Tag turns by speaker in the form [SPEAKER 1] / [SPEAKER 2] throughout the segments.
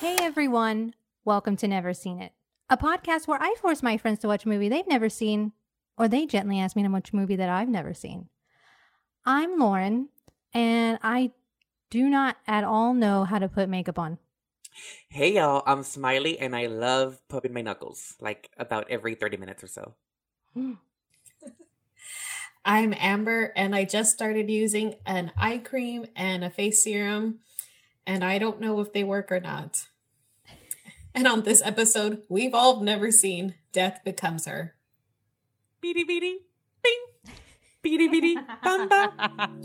[SPEAKER 1] Hey everyone, welcome to Never Seen It, a podcast where I force my friends to watch a movie they've never seen, or they gently ask me to watch a movie that I've never seen. I'm Lauren, and I do not at all know how to put makeup on.
[SPEAKER 2] Hey y'all, I'm Smiley and I love popping my knuckles like about every 30 minutes or so. Mm.
[SPEAKER 3] I'm Amber and I just started using an eye cream and a face serum, and I don't know if they work or not. And on this episode, we've all never seen Death Becomes Her.
[SPEAKER 2] Beady beady, bing, beady beady, bam bam.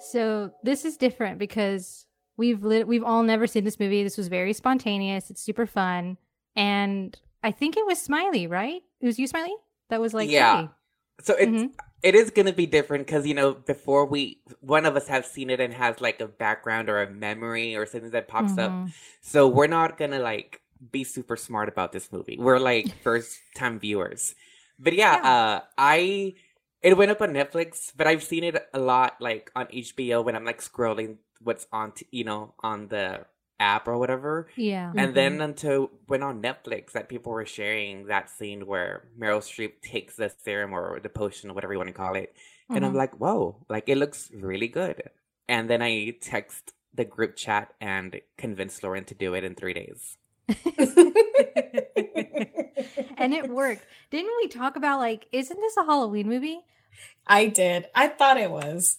[SPEAKER 1] So this is different because we've lit- we've all never seen this movie. This was very spontaneous. It's super fun, and I think it was Smiley, right? It was you, Smiley. That was like,
[SPEAKER 2] Yeah.
[SPEAKER 1] hey.
[SPEAKER 2] So it's
[SPEAKER 1] Mhm.
[SPEAKER 2] it is gonna be different because you know before we one of us has seen it and has like a background or a memory or something that pops up.
[SPEAKER 1] Mhm.
[SPEAKER 2] So we're not gonna like be super smart about this movie. We're like first time viewers. But yeah, uh I it went up on Netflix, but I've seen it a lot like on HBO when I'm like scrolling what's on t- you know on the app or whatever.
[SPEAKER 1] Yeah.
[SPEAKER 2] And then until went on Netflix that people were sharing that scene where Meryl Streep takes the serum or the potion or whatever you want to call it. And I'm
[SPEAKER 1] Mhm.
[SPEAKER 2] like, whoa, like it looks really good. And then I text the group chat and convinced Lauren to do it in three days.
[SPEAKER 1] and it worked. Didn't we talk about like, isn't this a Halloween movie?
[SPEAKER 3] I did. I thought it was.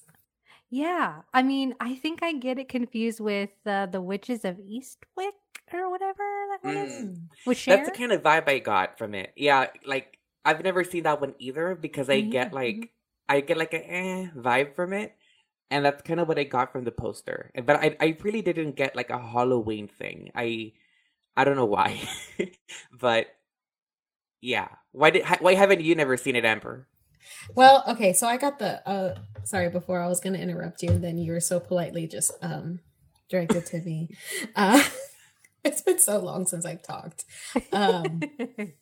[SPEAKER 1] Yeah. I mean, I think I get it confused with uh, the Witches of Eastwick or whatever that one is.
[SPEAKER 2] Mm.
[SPEAKER 1] With Cher.
[SPEAKER 2] That's the kind of vibe I got from it. Yeah, like I've never seen that one either because I
[SPEAKER 1] Yeah,
[SPEAKER 2] get like I get like a eh vibe from it. And that's kind of what I got from the poster. But I I really didn't get like a Halloween thing. I I don't know why. but yeah. Why did why haven't you never seen it, Amber?
[SPEAKER 3] Well, okay, so I got the uh sorry before I was going to interrupt you and then you were so politely just um directed to me. Uh it's been so long since I've talked. Um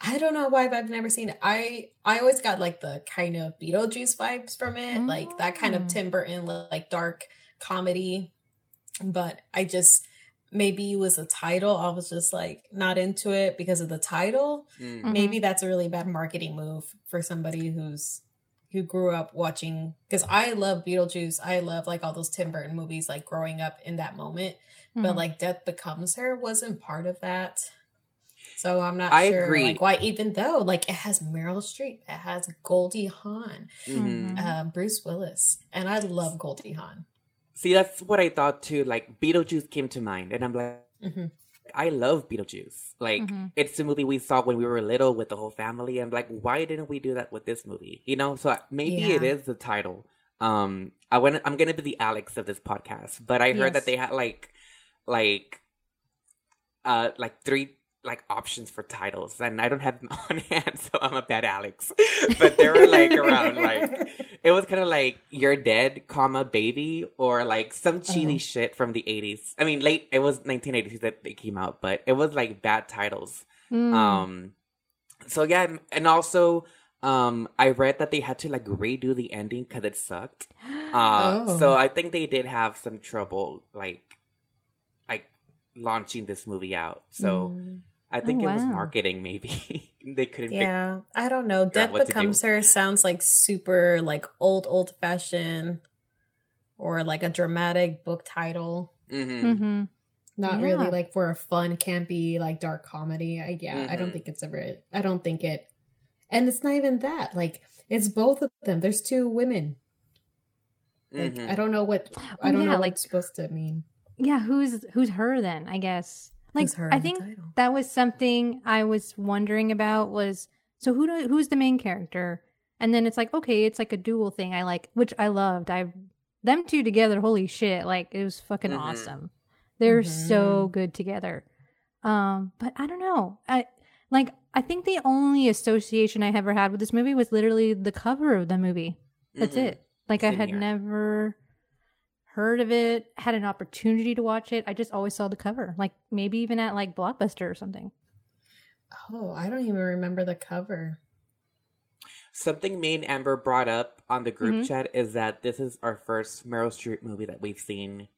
[SPEAKER 3] I don't know why but I've never seen it. I I always got like the kind of Beetlejuice vibes from it, like that kind of
[SPEAKER 1] Mm.
[SPEAKER 3] Tim Burton like dark comedy. But I just maybe it was a title. I was just like not into it because of the title.
[SPEAKER 2] Mm.
[SPEAKER 1] Mhm.
[SPEAKER 3] Maybe that's a really bad marketing move for somebody who's who grew up watching because I love Beetlejuice. I love like all those Tim Burton movies like growing up in that moment. But
[SPEAKER 1] Mhm.
[SPEAKER 3] like Death Becomes Her wasn't part of that. So I'm not
[SPEAKER 2] I
[SPEAKER 3] sure
[SPEAKER 2] agree.
[SPEAKER 3] like why even though like it has Meryl Streep, it has Goldie Hawn,
[SPEAKER 2] Mhm.
[SPEAKER 1] Mhm.
[SPEAKER 3] uh, Bruce Willis, and I love Goldie Hawn.
[SPEAKER 2] See, that's what I thought too. Like Beetlejuice came to mind, and I'm like,
[SPEAKER 3] hmm
[SPEAKER 2] I love Beetlejuice. Like
[SPEAKER 1] Mhm.
[SPEAKER 2] it's the movie we saw when we were little with the whole family. And like, why didn't we do that with this movie? You know, so maybe it
[SPEAKER 3] Yeah.
[SPEAKER 2] is the title. Um, I want I'm gonna be the Alex of this podcast, but I heard
[SPEAKER 3] Yes.
[SPEAKER 2] that they had like, like, uh, like three like options for titles, and I don't have them on hand, so I'm a bad Alex. but they were like around like it was kind of like you're dead, comma baby, or like some cheesy
[SPEAKER 3] Uh-huh.
[SPEAKER 2] shit from the 80s. I mean, late it was 1980s that they came out, but it was like bad titles.
[SPEAKER 1] Mm.
[SPEAKER 2] Um, so yeah, and- also um, I read that they had to like redo the ending because it sucked. Uh,
[SPEAKER 3] Oh.
[SPEAKER 2] so I think they did have some trouble like launching this movie out. So
[SPEAKER 3] Mm.
[SPEAKER 2] I think
[SPEAKER 1] Oh,
[SPEAKER 2] it was marketing. Maybe they couldn't. fig-
[SPEAKER 3] Yeah, I don't know. Death
[SPEAKER 2] what to do.
[SPEAKER 3] Becomes Her sounds like super like old old fashioned or like a dramatic book title.
[SPEAKER 2] Mhm.
[SPEAKER 1] Mhm.
[SPEAKER 3] Not
[SPEAKER 1] Yeah.
[SPEAKER 3] really like for a fun, campy, like dark comedy. I yeah, I don't
[SPEAKER 2] Mhm.
[SPEAKER 3] think it's ever I don't think it and it's not even that. Like it's both of them. There's two women. Like
[SPEAKER 2] Mhm.
[SPEAKER 3] I don't know what
[SPEAKER 1] Oh,
[SPEAKER 3] I don't
[SPEAKER 1] yeah,
[SPEAKER 3] know what
[SPEAKER 1] like-
[SPEAKER 3] it's supposed to mean.
[SPEAKER 1] Yeah, who's who's her then? I guess. Like
[SPEAKER 3] her
[SPEAKER 1] I think that was something I was wondering about was so who do, who's the main character? And then it's like okay, it's like a dual thing. I like which I loved. I them two together, holy shit, like it was fucking
[SPEAKER 2] Mhm.
[SPEAKER 1] awesome. They're so
[SPEAKER 3] Mhm.
[SPEAKER 1] good together. Um, but I don't know. I like I think the only association I ever had with this movie was literally the cover of the movie. That's
[SPEAKER 2] Mhm.
[SPEAKER 1] it. Like I had
[SPEAKER 2] here.
[SPEAKER 1] never heard of it, had an opportunity to watch it. I just always saw the cover, like maybe even at like Blockbuster or something.
[SPEAKER 3] Oh, I don't even remember the cover.
[SPEAKER 2] Something me and Amber brought up on the group
[SPEAKER 1] Mhm.
[SPEAKER 2] chat is that this is our first Meryl Streep movie that we've seen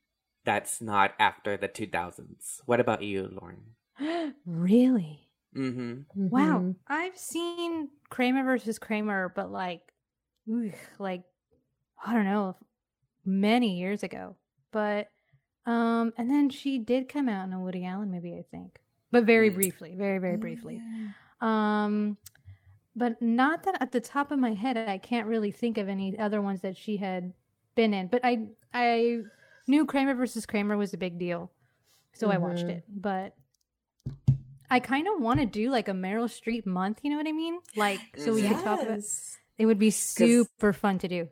[SPEAKER 2] that's not after the 2000s. What about you, Lauren?
[SPEAKER 1] really?
[SPEAKER 2] Mm-hmm.
[SPEAKER 1] Wow.
[SPEAKER 3] Mhm.
[SPEAKER 1] I've seen Kramer versus Kramer, but like, ugh, like, I don't know, many years ago. But, um, and then she did come out in a Woody Allen movie, I think, but very briefly, very, very
[SPEAKER 3] Oh,
[SPEAKER 1] briefly. Um, but not that at the top of my head, I can't really think of any other ones that she had been in. But I, I knew Kramer versus Kramer was a big deal, so I watched
[SPEAKER 3] Mhm.
[SPEAKER 1] it. But I kind of want to do like a Meryl Streep month. You know what I mean? Like, so we could talk about.
[SPEAKER 3] Yes.
[SPEAKER 1] It would be super fun to do.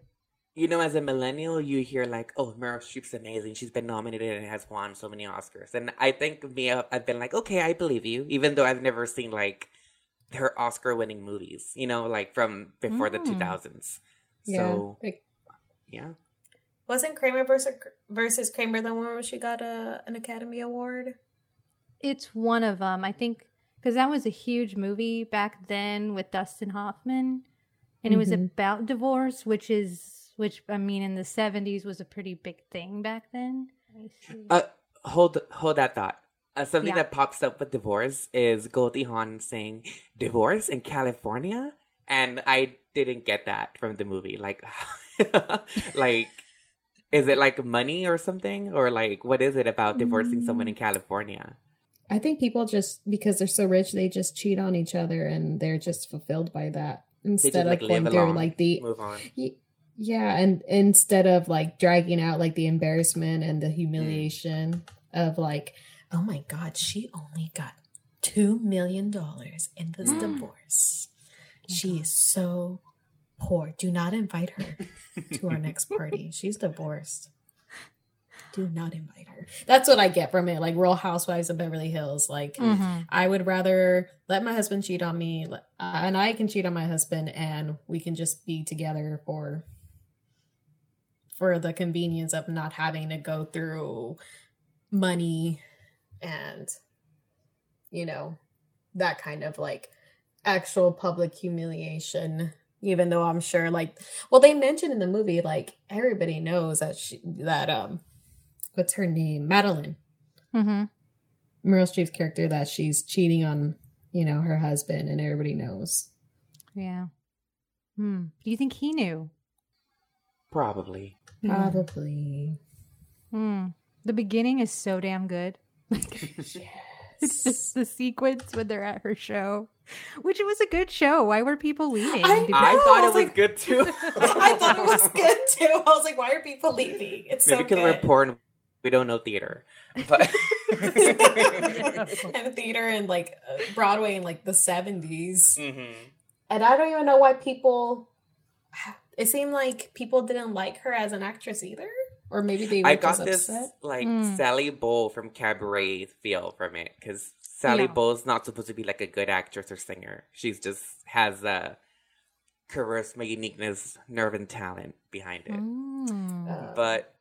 [SPEAKER 2] You know, as a millennial, you hear like, "Oh, Meryl Streep's amazing. She's been nominated and has won so many Oscars." And I think me, I've I've been like, "Okay, I believe you," even though I've never seen like her Oscar-winning movies. You know, like from before the
[SPEAKER 1] Mm.
[SPEAKER 2] 2000s.
[SPEAKER 3] Yeah.
[SPEAKER 2] So
[SPEAKER 3] Like,
[SPEAKER 2] yeah,
[SPEAKER 3] wasn't Kramer versus versus Kramer the one where she got a an Academy Award?
[SPEAKER 1] It's one of them, I think, because that was a huge movie back then with Dustin Hoffman, and it was
[SPEAKER 3] Mhm.
[SPEAKER 1] about divorce, which is, which I mean, in the seventies was a pretty big thing back then. Let see.
[SPEAKER 2] Uh, hold hold that thought. Uh, something
[SPEAKER 1] Yeah.
[SPEAKER 2] that pops up with divorce is Goldie Hawn saying "divorce in California," and I didn't get that from the movie. Like, like, is it like money or something, or like what is it about divorcing someone in California?
[SPEAKER 3] I think people just because they're so rich, they just cheat on each other and they're just fulfilled by that
[SPEAKER 2] They just
[SPEAKER 3] instead
[SPEAKER 2] like
[SPEAKER 3] of
[SPEAKER 2] live
[SPEAKER 3] going through
[SPEAKER 2] along,
[SPEAKER 3] like the
[SPEAKER 2] move on.
[SPEAKER 3] Y- Yeah, and instead of like dragging out like the embarrassment and the humiliation of like, oh my god, she only got two million dollars in this
[SPEAKER 1] Mm.
[SPEAKER 3] divorce. She is so poor. Do not invite her to our next party. She's divorced. Do not invite her. That's what I get from it. Like Real Housewives of Beverly Hills. Like
[SPEAKER 1] Mhm.
[SPEAKER 3] I would rather let my husband cheat on me, uh, and I can cheat on my husband, and we can just be together for for the convenience of not having to go through money and you know that kind of like actual public humiliation even though i'm sure like well they mentioned in the movie like everybody knows that she that um what's her name madeline
[SPEAKER 1] mm-hmm.
[SPEAKER 3] Meryl Streep's character that she's cheating on, you know, her husband, and everybody knows.
[SPEAKER 1] Yeah. Hmm. Do you think he knew?
[SPEAKER 2] Probably.
[SPEAKER 3] Probably.
[SPEAKER 1] Hmm. The beginning is so damn good. It's just the sequence when they're at her show, which it was a good show. Why were people leaving?
[SPEAKER 3] I
[SPEAKER 1] Did-
[SPEAKER 2] I thought
[SPEAKER 3] I
[SPEAKER 2] it
[SPEAKER 3] was
[SPEAKER 2] was
[SPEAKER 3] like-
[SPEAKER 2] good too.
[SPEAKER 3] I thought it was good too. I was like, why are people leaving? It's so
[SPEAKER 2] Maybe because
[SPEAKER 3] good.
[SPEAKER 2] we're poor and we don't know theater. But
[SPEAKER 3] and theater and like uh, Broadway in like the 70s.
[SPEAKER 2] Mhm.
[SPEAKER 3] And I don't even know why people. It seemed like people didn't like her as an actress either. Or maybe they were
[SPEAKER 2] I got
[SPEAKER 3] just
[SPEAKER 2] this
[SPEAKER 3] upset.
[SPEAKER 2] like
[SPEAKER 1] Mm.
[SPEAKER 2] Sally Bowles from Cabaret feel from it because Sally
[SPEAKER 1] Yeah.
[SPEAKER 2] Bowles' not supposed to be like a good actress or singer. She's just has a charisma, uniqueness, nerve, and talent behind it.
[SPEAKER 1] Mm.
[SPEAKER 2] But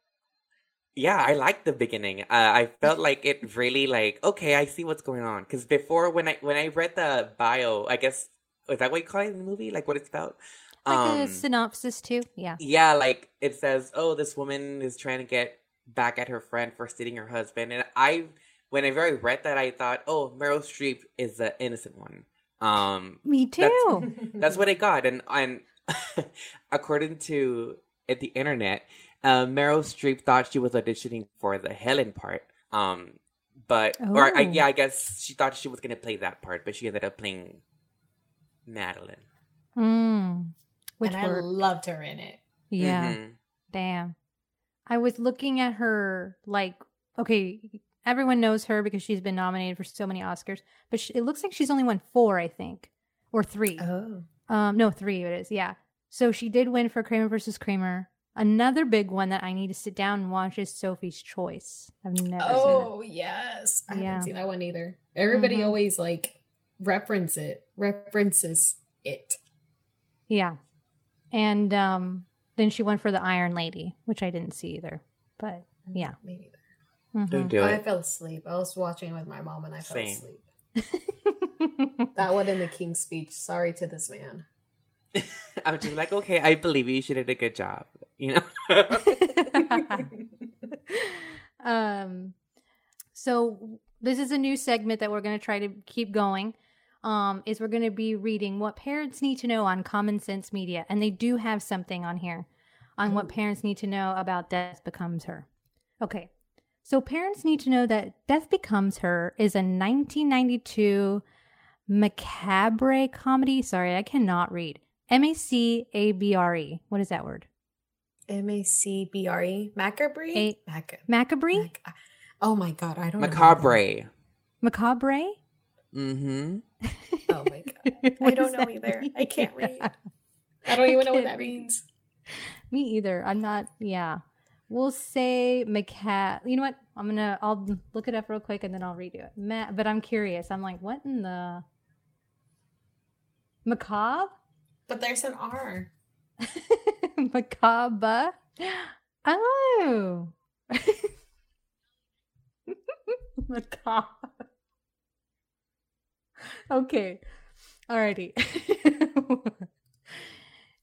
[SPEAKER 2] yeah, I liked the beginning. Uh, I felt like it really like okay, I see what's going on. Because before when I when I read the bio, I guess is that what you call it in the movie? Like what it's about?
[SPEAKER 1] Like a
[SPEAKER 2] Um,
[SPEAKER 1] synopsis too. Yeah.
[SPEAKER 2] yeah, like it says, oh, this woman is trying to get back at her friend for stealing her husband. And I, when I very read that, I thought, oh, Meryl Streep is the innocent one. Um,
[SPEAKER 1] Me too.
[SPEAKER 2] that's what I got. And and according to at the internet, uh, Meryl Streep thought she was auditioning for the Helen part. Um, but or I,
[SPEAKER 1] Oh.
[SPEAKER 2] yeah, I guess she thought she was gonna play that part, but she ended up playing Madeline.
[SPEAKER 1] Mm. Which
[SPEAKER 3] and I
[SPEAKER 1] were
[SPEAKER 3] loved her in it.
[SPEAKER 1] yeah.
[SPEAKER 2] Mhm.
[SPEAKER 1] Damn. I was looking at her like okay, everyone knows her because she's been nominated for so many Oscars, but she, it looks like she's only won 4, I think, or 3.
[SPEAKER 3] Oh.
[SPEAKER 1] Um no, 3 it is. Yeah. So she did win for Kramer versus Kramer. Another big one that I need to sit down and watch is Sophie's Choice. I've never seen it.
[SPEAKER 3] Oh yes, I
[SPEAKER 1] Yeah.
[SPEAKER 3] haven't seen that one either. Everybody
[SPEAKER 1] Mhm.
[SPEAKER 3] always like reference it, references it.
[SPEAKER 1] Yeah. And um then she went for the Iron Lady, which I didn't see either. But yeah.
[SPEAKER 3] maybe.
[SPEAKER 1] Mhm.
[SPEAKER 2] Don't do
[SPEAKER 3] I fell asleep. I was watching with my mom and I fell
[SPEAKER 2] Same.
[SPEAKER 3] asleep. That one in the King's Speech. Sorry to this man.
[SPEAKER 2] I'm just like, okay, I believe you. You did a good job. You know.
[SPEAKER 1] um so this is a new segment that we're going to try to keep going um is we're going to be reading what parents need to know on common sense media and they do have something on here on what parents need to know about death becomes her okay so parents need to know that death becomes her is a 1992 macabre comedy sorry i cannot read m-a-c-a-b-r-e what is that word
[SPEAKER 3] M A C B R E. Macabre?
[SPEAKER 1] A-
[SPEAKER 3] Mac-
[SPEAKER 1] macabre
[SPEAKER 3] Mac- oh my god, I don't know.
[SPEAKER 2] Macabre.
[SPEAKER 1] macabre
[SPEAKER 2] Mm-hmm.
[SPEAKER 3] Oh my god. I don't know either. I can't read. I don't even know what that means.
[SPEAKER 1] Me either. I'm not. Yeah, we'll say maca. You know what? I'm gonna. I'll look it up real quick and then I'll redo it. Ma- but I'm curious. I'm like, what in the macabre?
[SPEAKER 3] But there's an R.
[SPEAKER 1] macabre. Oh, macabre. Okay. Alrighty.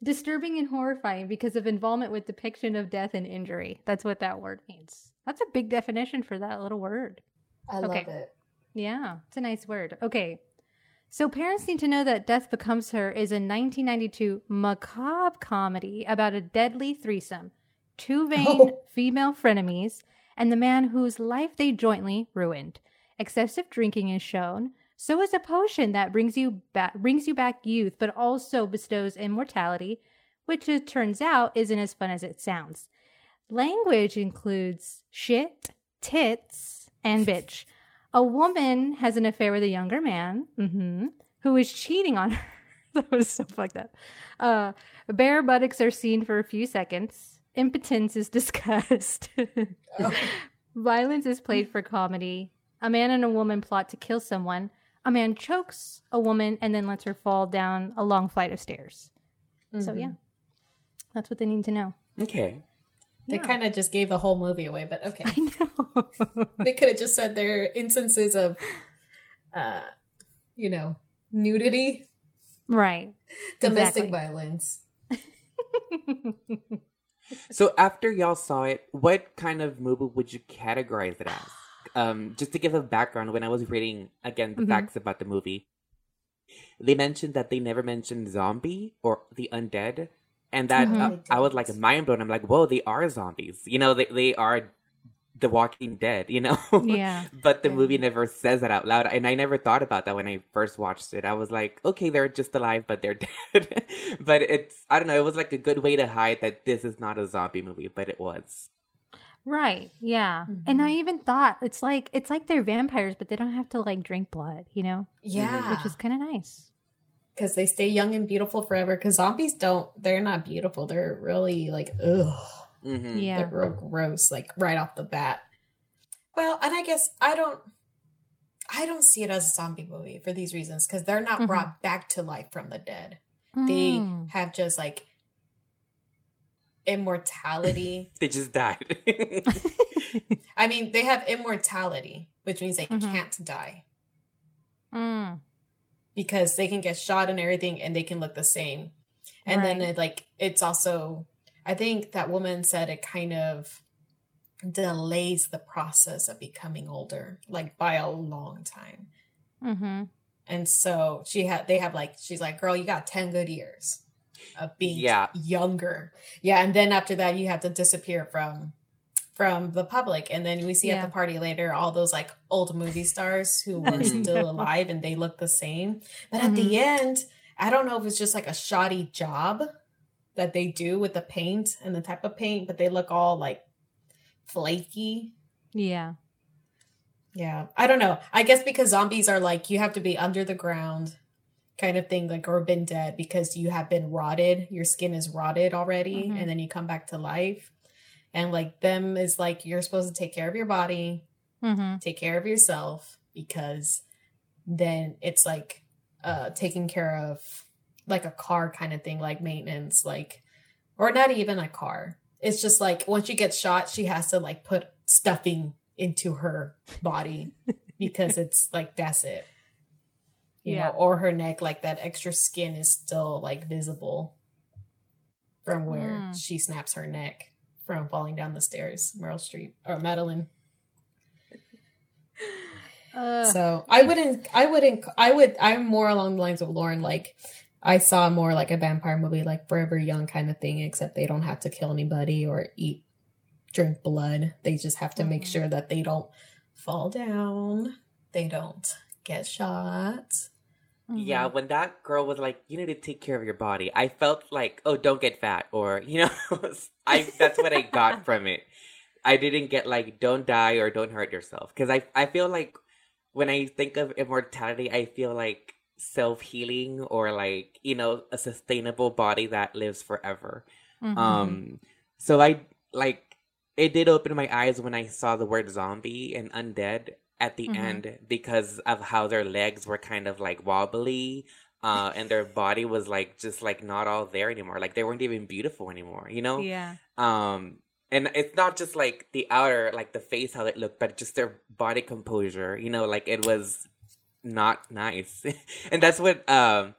[SPEAKER 1] Disturbing and horrifying because of involvement with depiction of death and injury. That's what that word means. That's a big definition for that little word.
[SPEAKER 3] I
[SPEAKER 1] Okay.
[SPEAKER 3] love it.
[SPEAKER 1] Yeah, it's a nice word. Okay. So parents need to know that Death Becomes Her is a 1992 macabre comedy about a deadly threesome, two vain
[SPEAKER 3] Oh.
[SPEAKER 1] female frenemies, and the man whose life they jointly ruined. Excessive drinking is shown. So is a potion that brings you back brings you back youth, but also bestows immortality, which it turns out isn't as fun as it sounds. Language includes shit, tits, and bitch. A woman has an affair with a younger man mhm, who is cheating on her. that was so fucked up. Uh, bare buttocks are seen for a few seconds. Impotence is discussed.
[SPEAKER 3] Oh.
[SPEAKER 1] Violence is played for comedy. A man and a woman plot to kill someone. A man chokes a woman and then lets her fall down a long flight of stairs. So,
[SPEAKER 3] Mhm.
[SPEAKER 1] yeah, that's what they need to know.
[SPEAKER 2] Okay.
[SPEAKER 3] They
[SPEAKER 1] Yeah.
[SPEAKER 3] kind of just gave the whole movie away, but okay.
[SPEAKER 1] I know.
[SPEAKER 3] they could have just said there are instances of, uh, you know, nudity,
[SPEAKER 1] right.
[SPEAKER 3] domestic
[SPEAKER 1] Exactly.
[SPEAKER 3] violence.
[SPEAKER 2] So after y'all saw it, what kind of movie would you categorize it as? Um, just to give a background, when I was reading again the
[SPEAKER 1] Mhm.
[SPEAKER 2] facts about the movie, they mentioned that they never mentioned zombie or the undead, and that
[SPEAKER 1] Mhm.
[SPEAKER 2] uh, I was like mind blown. I'm like, whoa, they are zombies. You know, they they are the Walking Dead. You know.
[SPEAKER 1] yeah.
[SPEAKER 2] But the movie never says that out loud, and I never thought about that when I first watched it. I was like, okay, they're just alive, but they're dead. but it's I don't know. It was like a good way to hide that this is not a zombie movie, but it was.
[SPEAKER 1] Right. Yeah. And I
[SPEAKER 3] Mhm.
[SPEAKER 1] even thought it's like it's like they're vampires, but they don't have to like drink blood, you know?
[SPEAKER 3] Yeah,
[SPEAKER 1] Which is kind of nice.
[SPEAKER 3] because they stay young and beautiful forever. Because zombies don't; they're not beautiful. They're really like ugh.
[SPEAKER 2] hmm
[SPEAKER 1] Yeah.
[SPEAKER 3] They're real gross, like right off the bat. Well, and I guess I don't, I don't see it as a zombie movie for these reasons because they're not
[SPEAKER 1] Mhm.
[SPEAKER 3] brought back to life from the dead. They
[SPEAKER 1] Mm.
[SPEAKER 3] have just like immortality.
[SPEAKER 2] They just died.
[SPEAKER 3] I mean, they have immortality, which means they
[SPEAKER 1] Mhm.
[SPEAKER 3] can't die
[SPEAKER 1] Mm.
[SPEAKER 3] because they can get shot and everything, and they can look the same. And then it like it's also, I think that woman said it kind of delays the process of becoming older, like by a long time.
[SPEAKER 1] Mm-hmm.
[SPEAKER 3] And so she had, they have like, she's like, girl, you got 10 good years of being
[SPEAKER 2] Yeah.
[SPEAKER 3] younger. Yeah. And then after that, you have to disappear from, from the public. And then we see
[SPEAKER 1] Yeah.
[SPEAKER 3] at the party later, all those like old movie stars who were still mm-hmm. alive and they look the same. But at the mm-hmm. end, I don't know if it's just like a shoddy job that they do with the paint and the type of paint, but they look all like flaky.
[SPEAKER 1] Yeah.
[SPEAKER 3] Yeah, I don't know. I guess because zombies are like you have to be under the ground kind of thing, like or been dead because you have been rotted. Your skin is rotted already,
[SPEAKER 1] Mhm.
[SPEAKER 3] and then you come back to life. And like them is like you're supposed to take care of your body,
[SPEAKER 1] Mm-hmm.
[SPEAKER 3] take care of yourself because then it's like uh taking care of like a car kind of thing, like maintenance, like or not even a car. it's just like once she gets shot, she has to like put stuffing into her body because it's like that's it. You
[SPEAKER 1] Yeah.
[SPEAKER 3] know, or her neck, like that extra skin is still like visible from where
[SPEAKER 1] Mm.
[SPEAKER 3] she snaps her neck from falling down the stairs, Meryl Streep or Madeline.
[SPEAKER 1] Uh,
[SPEAKER 3] So I wouldn't, I wouldn't, I would, I'm more along the lines of Lauren. Like I saw more like a vampire movie, like Forever Young kind of thing, except they don't have to kill anybody or eat, drink blood. They just have to make
[SPEAKER 1] Mhm.
[SPEAKER 3] sure that they don't fall down, they don't get shot.
[SPEAKER 2] Yeah,
[SPEAKER 1] mhm.
[SPEAKER 2] when that girl was like, "You need to take care of your body," I felt like, "Oh, don't get fat," or you know, I that's what I got from it. I didn't get like, "Don't die" or "Don't hurt yourself," because I I feel like when I think of immortality, I feel like self healing or like you know a sustainable body that lives forever.
[SPEAKER 1] Mhm.
[SPEAKER 2] Um, so I like it did open my eyes when I saw the word zombie and undead at the
[SPEAKER 1] Mhm.
[SPEAKER 2] end because of how their legs were kind of like wobbly, uh, and their body was like just like not all there anymore. Like they weren't even beautiful anymore, you know?
[SPEAKER 1] yeah.
[SPEAKER 2] Um, and it's not just like the outer, like the face, how it looked, but just their body composure, you know, like it was not nice. and that's what, um,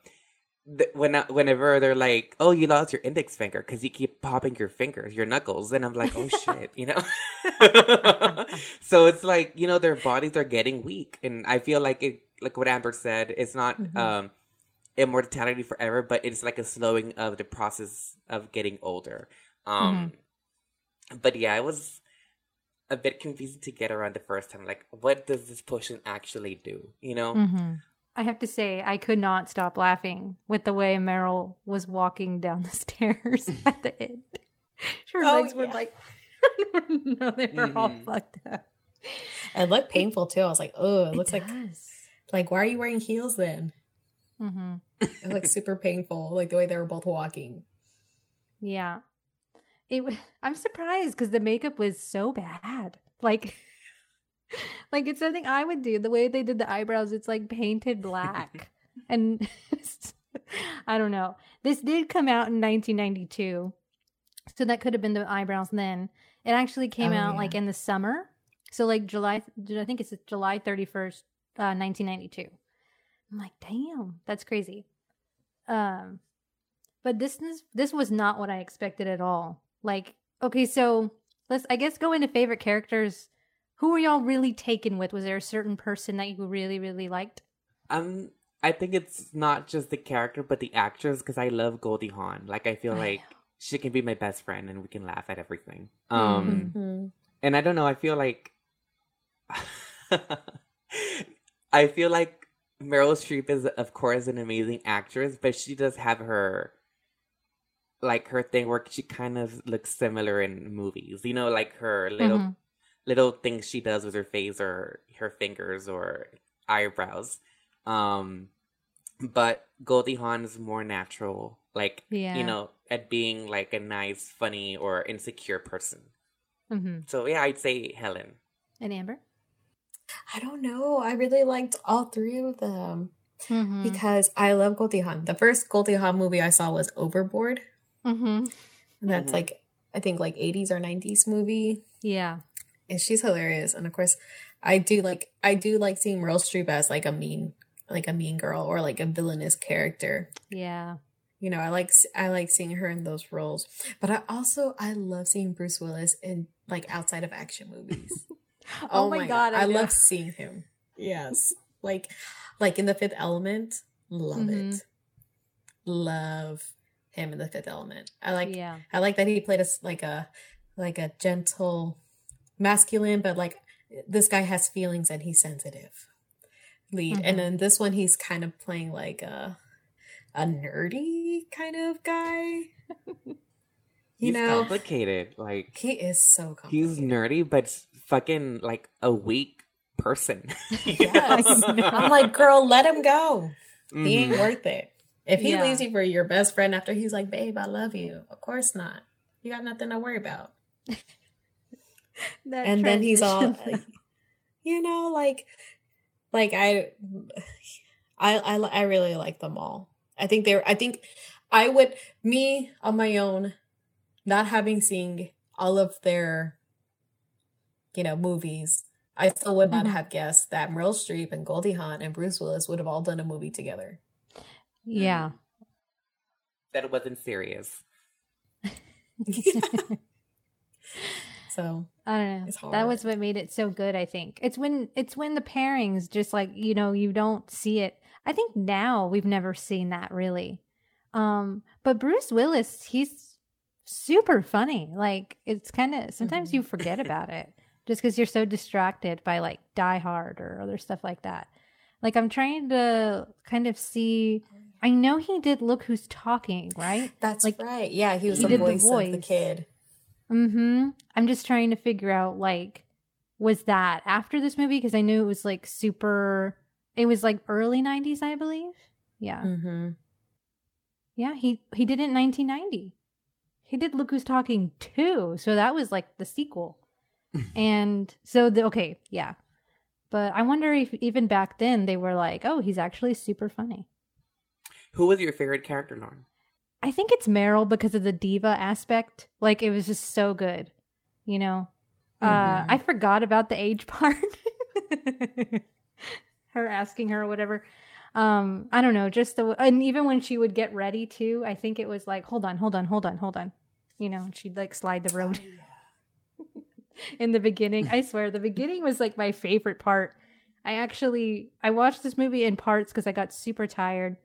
[SPEAKER 2] th- when I- whenever they're like, "Oh, you lost your index finger because you keep popping your fingers, your knuckles," and I'm like, "Oh shit," you know. so it's like you know their bodies are getting weak, and I feel like it, like what Amber said, it's not
[SPEAKER 3] Mhm.
[SPEAKER 2] um immortality forever, but it's like a slowing of the process of getting older. Um, but yeah, it was a bit confusing to get around the first time. Like, what does this potion actually do? You know?
[SPEAKER 1] Mhm. I have to say, I could not stop laughing with the way Meryl was walking down the stairs at the end. Her
[SPEAKER 3] Oh,
[SPEAKER 1] legs were
[SPEAKER 3] yeah.
[SPEAKER 1] like, no, they were all
[SPEAKER 2] Mhm.
[SPEAKER 1] fucked up.
[SPEAKER 3] It looked painful too. I was like, oh, it looks like,
[SPEAKER 1] does.
[SPEAKER 3] like, why are you wearing heels then?
[SPEAKER 1] Mm-hmm.
[SPEAKER 3] It looked super painful, like the way they were both walking.
[SPEAKER 1] Yeah. It. I'm surprised because the makeup was so bad. Like, like it's something I would do. The way they did the eyebrows, it's like painted black, and I don't know. This did come out in 1992, so that could have been the eyebrows then. It actually came
[SPEAKER 3] Oh,
[SPEAKER 1] out like in the summer, so like July. I think it's July 31st, uh, 1992. I'm like, damn, that's crazy. Um, but this is this was not what I expected at all. Like, okay, so let's I guess go into favorite characters. Who were y'all really taken with? Was there a certain person that you really really liked?
[SPEAKER 2] Um, I think it's not just the character, but the actress because I love Goldie Hawn. Like, I feel
[SPEAKER 1] I
[SPEAKER 2] like she can be my best friend, and we can laugh at everything. Um,
[SPEAKER 3] Mhm.
[SPEAKER 2] and I don't know. I feel like I feel like Meryl Streep is, of course, an amazing actress, but she does have her like her thing where she kind of looks similar in movies. You know, like her little
[SPEAKER 1] Mhm.
[SPEAKER 2] Little things she does with her face or her fingers or eyebrows. Um, but Goldie Hawn is more natural, like
[SPEAKER 1] Yeah.
[SPEAKER 2] you know, at being like a nice, funny, or insecure person.
[SPEAKER 1] hmm
[SPEAKER 2] So yeah, I'd say Helen.
[SPEAKER 1] And Amber.
[SPEAKER 3] I don't know. I really liked all three of them
[SPEAKER 1] Mm-hmm.
[SPEAKER 3] because I love Goldie Hawn. The first Goldie Hawn movie I saw was Overboard.
[SPEAKER 1] Mm-hmm.
[SPEAKER 3] And that's
[SPEAKER 2] Mhm.
[SPEAKER 3] like I think like 80s or 90s movie.
[SPEAKER 1] Yeah.
[SPEAKER 3] And she's hilarious. And of course, I do like I do like seeing Meryl Streep as like a mean like a mean girl or like a villainous character.
[SPEAKER 1] Yeah.
[SPEAKER 3] You know, I like I like seeing her in those roles. But I also I love seeing Bruce Willis in like outside of action movies.
[SPEAKER 1] Oh, my god!
[SPEAKER 3] I,
[SPEAKER 1] know.
[SPEAKER 3] love seeing him. Yes. Like like in the fifth element. Love
[SPEAKER 1] Mhm.
[SPEAKER 3] it. Love him in the fifth element. I like
[SPEAKER 1] yeah.
[SPEAKER 3] I like that he played us like a like a gentle masculine, but like this guy has feelings and he's sensitive lead.
[SPEAKER 1] Mhm.
[SPEAKER 3] And then this one he's kind of playing like a a nerdy kind of guy. you
[SPEAKER 2] He's
[SPEAKER 3] know,
[SPEAKER 2] complicated. Like
[SPEAKER 3] he is so
[SPEAKER 2] he's nerdy, but fucking like a weak person.
[SPEAKER 3] Yes. I'm like, girl, let him go. He ain't
[SPEAKER 2] Mhm.
[SPEAKER 3] worth it. If he
[SPEAKER 1] Yeah.
[SPEAKER 3] leaves you for your best friend after he's like, babe, I love you. Of course not. You got nothing to worry about.
[SPEAKER 1] That
[SPEAKER 3] and then he's all
[SPEAKER 1] transition.
[SPEAKER 3] you know like like i i i, I really like them all i think they're i think i would me on my own not having seen all of their, you know, movies, I still would not
[SPEAKER 1] Mhm.
[SPEAKER 3] have guessed that Meryl Streep and Goldie Hawn and Bruce Willis would have all done a movie together.
[SPEAKER 1] Yeah.
[SPEAKER 2] that it wasn't serious.
[SPEAKER 3] So
[SPEAKER 1] I don't know.
[SPEAKER 3] It's
[SPEAKER 1] That was what made it so good, I think. It's when it's when the pairings just like, you know, you don't see it. I think now we've never seen that really. Um, but Bruce Willis, he's super funny. Like it's kind of sometimes
[SPEAKER 3] Mhm.
[SPEAKER 1] you forget about it just cuz you're so distracted by like Die Hard or other stuff like that. Like I'm trying to kind of see I know he did Look Who's Talking, right?
[SPEAKER 3] that's
[SPEAKER 1] Like,
[SPEAKER 3] right. Yeah, he was
[SPEAKER 1] he
[SPEAKER 3] the
[SPEAKER 1] did the
[SPEAKER 3] voice, of the kid.
[SPEAKER 1] Mm-hmm. I'm just trying to figure out like was that after this movie because I knew it was like super it was like early 90s I believe. Yeah.
[SPEAKER 3] Mm-hmm.
[SPEAKER 1] Yeah, he he did it in 1990. He did Look Who's Talking too. So that was like the sequel. and so the okay, yeah. But I wonder if even back then they were like, "Oh, he's actually super funny."
[SPEAKER 2] Who was your favorite character, Lauren?
[SPEAKER 1] I think it's Meryl because of the diva aspect. Like it was just so good, you know. Uh,
[SPEAKER 3] Mhm.
[SPEAKER 1] I forgot about the age part. her asking her or whatever. Um, I don't know, just the and even when she would get ready too, I think it was like, hold on, hold on, hold on, hold on. You know, she'd like slide the road in the beginning. I swear, the beginning was like my favorite part. I actually I watched this movie in parts because I got super tired.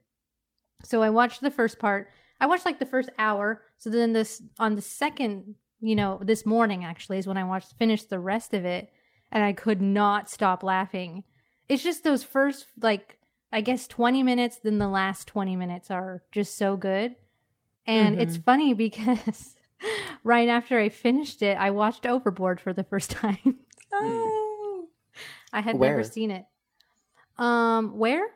[SPEAKER 1] So I watched the first part. I watched like the first hour. So then this on the second, you know, this morning actually is when I watched finished the rest of it, and I could not stop laughing. It's just those first like I guess 20 minutes, then the last 20 minutes are just so good. And it's funny because right after I finished it, I watched Overboard for the first time.
[SPEAKER 3] Oh.
[SPEAKER 1] I had
[SPEAKER 2] Where?
[SPEAKER 1] never seen it. Um, where?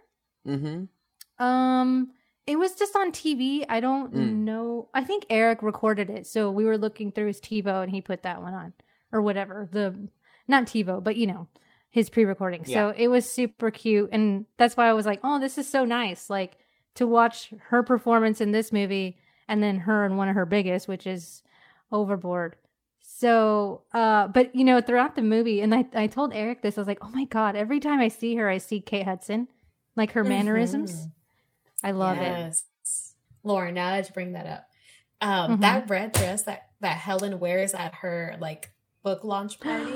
[SPEAKER 2] Mm-hmm.
[SPEAKER 1] Um, it was just on TV. I don't
[SPEAKER 2] Mm.
[SPEAKER 1] know. I think Eric recorded it, so we were looking through his TiVo and he put that one on or whatever. The not TiVo, but you know, his pre-recording. So it was super cute, and that's why I was like, "Oh, this is so nice!" Like to watch her performance in this movie, and then her in one of her biggest, which is Overboard. So, uh, but you know, throughout the movie, and I, I told Eric this, I was like, "Oh my god!" Every time I see her, I see Kate Hudson, like her mannerisms. I love it.
[SPEAKER 3] yes. Lauren, now that you bring that up, um,
[SPEAKER 1] Mhm.
[SPEAKER 3] that red dress that that Helen wears at her like book launch party,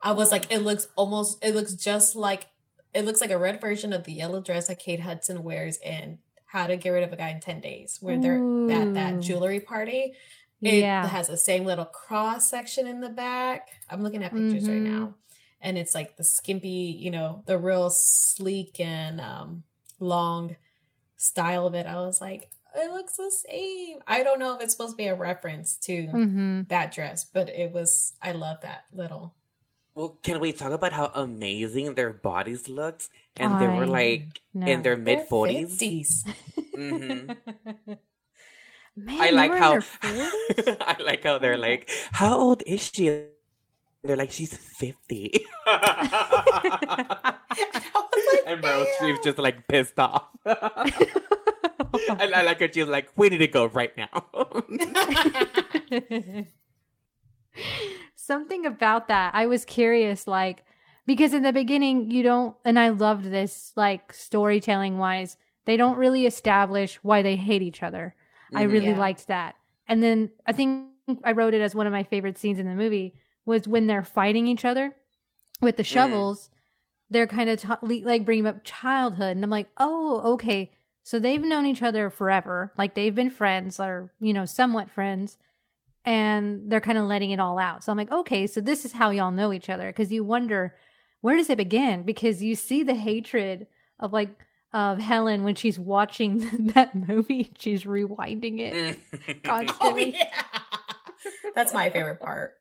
[SPEAKER 3] I was like, it looks almost, it looks just like, it looks like a red version of the yellow dress that Kate Hudson wears in How to Get Rid of a Guy in Ten Days, where they're at that jewelry party. It
[SPEAKER 1] yeah.
[SPEAKER 3] has the same little cross section in the back. I'm looking at pictures right
[SPEAKER 1] Mhm.
[SPEAKER 3] now. And it's like the skimpy, you know, the real sleek and um long style of it. I was like, it looks the same. I don't know if it's supposed to be a reference to
[SPEAKER 1] hmm
[SPEAKER 3] that dress, but it was I love that little.
[SPEAKER 2] Well, can we talk about how amazing their bodies looked? And they were like
[SPEAKER 1] know.
[SPEAKER 2] in their mid 40s. Mm-hmm.
[SPEAKER 1] Man,
[SPEAKER 2] I like how I like how they're like, how old is she? They're like, she's 50.
[SPEAKER 3] I was like,
[SPEAKER 2] and Meryl Streep's just like pissed off. and I like her, she's like, we need to go right now.
[SPEAKER 1] Something about that. I was curious, like, because in the beginning, you don't, and I loved this, like, storytelling wise, they don't really establish why they hate each other. I
[SPEAKER 2] Mhm.
[SPEAKER 1] really
[SPEAKER 3] Yeah.
[SPEAKER 1] liked that. And then I think I wrote it as one of my favorite scenes in the movie was when they're fighting each other with the shovels. They're kind of like bringing up childhood, and I'm like, oh, okay. So they've known each other forever, like they've been friends or you know somewhat friends, and they're kind of letting it all out. So I'm like, okay, so this is how y'all know each other because you wonder where does it begin because you see the hatred of like of Helen when she's watching that movie, she's rewinding it.
[SPEAKER 2] Mm.
[SPEAKER 3] Oh
[SPEAKER 1] Constantly.
[SPEAKER 3] yeah. That's my favorite part.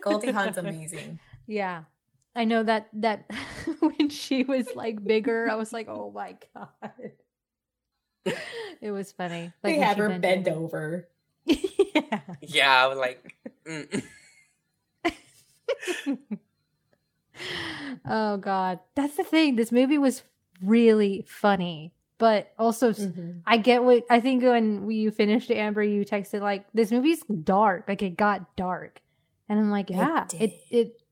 [SPEAKER 3] Goldie Hawn's amazing.
[SPEAKER 1] Yeah. I know that that when she was like bigger, I was like, "Oh my god." It was funny.
[SPEAKER 3] They
[SPEAKER 1] when
[SPEAKER 3] have her
[SPEAKER 1] bent
[SPEAKER 3] bend over.
[SPEAKER 1] yeah.
[SPEAKER 2] yeah, I was like, mm.
[SPEAKER 1] oh god. That's the thing. This movie was really funny. but also mm-hmm. I get what I think when you finished Amber, you texted like this movie's dark, like it got dark, and I'm like, yeah, it it it,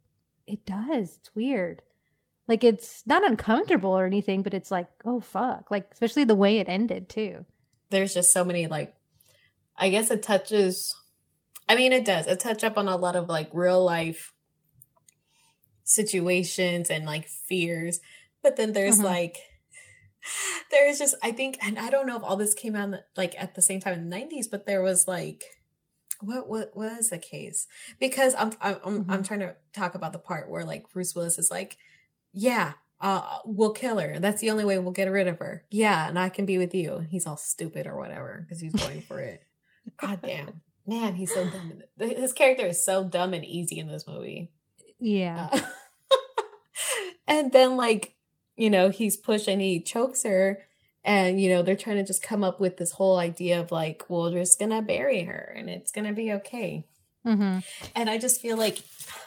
[SPEAKER 1] it does. It's weird. Like it's not uncomfortable or anything, but it's like, oh fuck. Like especially the way it ended too.
[SPEAKER 3] There's just so many like I guess it touches I mean it does. It touch up on a lot of like real life situations and like fears. But then there's mm-hmm. like there's just I think and I don't know if all this came out like at the same time in the 90s, but there was like what what was the case? Because I'm I'm mm-hmm. I'm trying to talk about the part where like Bruce Willis is like yeah, uh, we'll kill her. That's the only way we'll get rid of her. Yeah, and I can be with you. He's all stupid or whatever because he's going for it. God damn. Man, he's so dumb. His character is so dumb and easy in this movie.
[SPEAKER 1] Yeah. Uh,
[SPEAKER 3] and then, like, you know, he's pushing, he chokes her. And, you know, they're trying to just come up with this whole idea of like, well, we're just going to bury her and it's going to be okay. Mm-hmm. And I just feel like,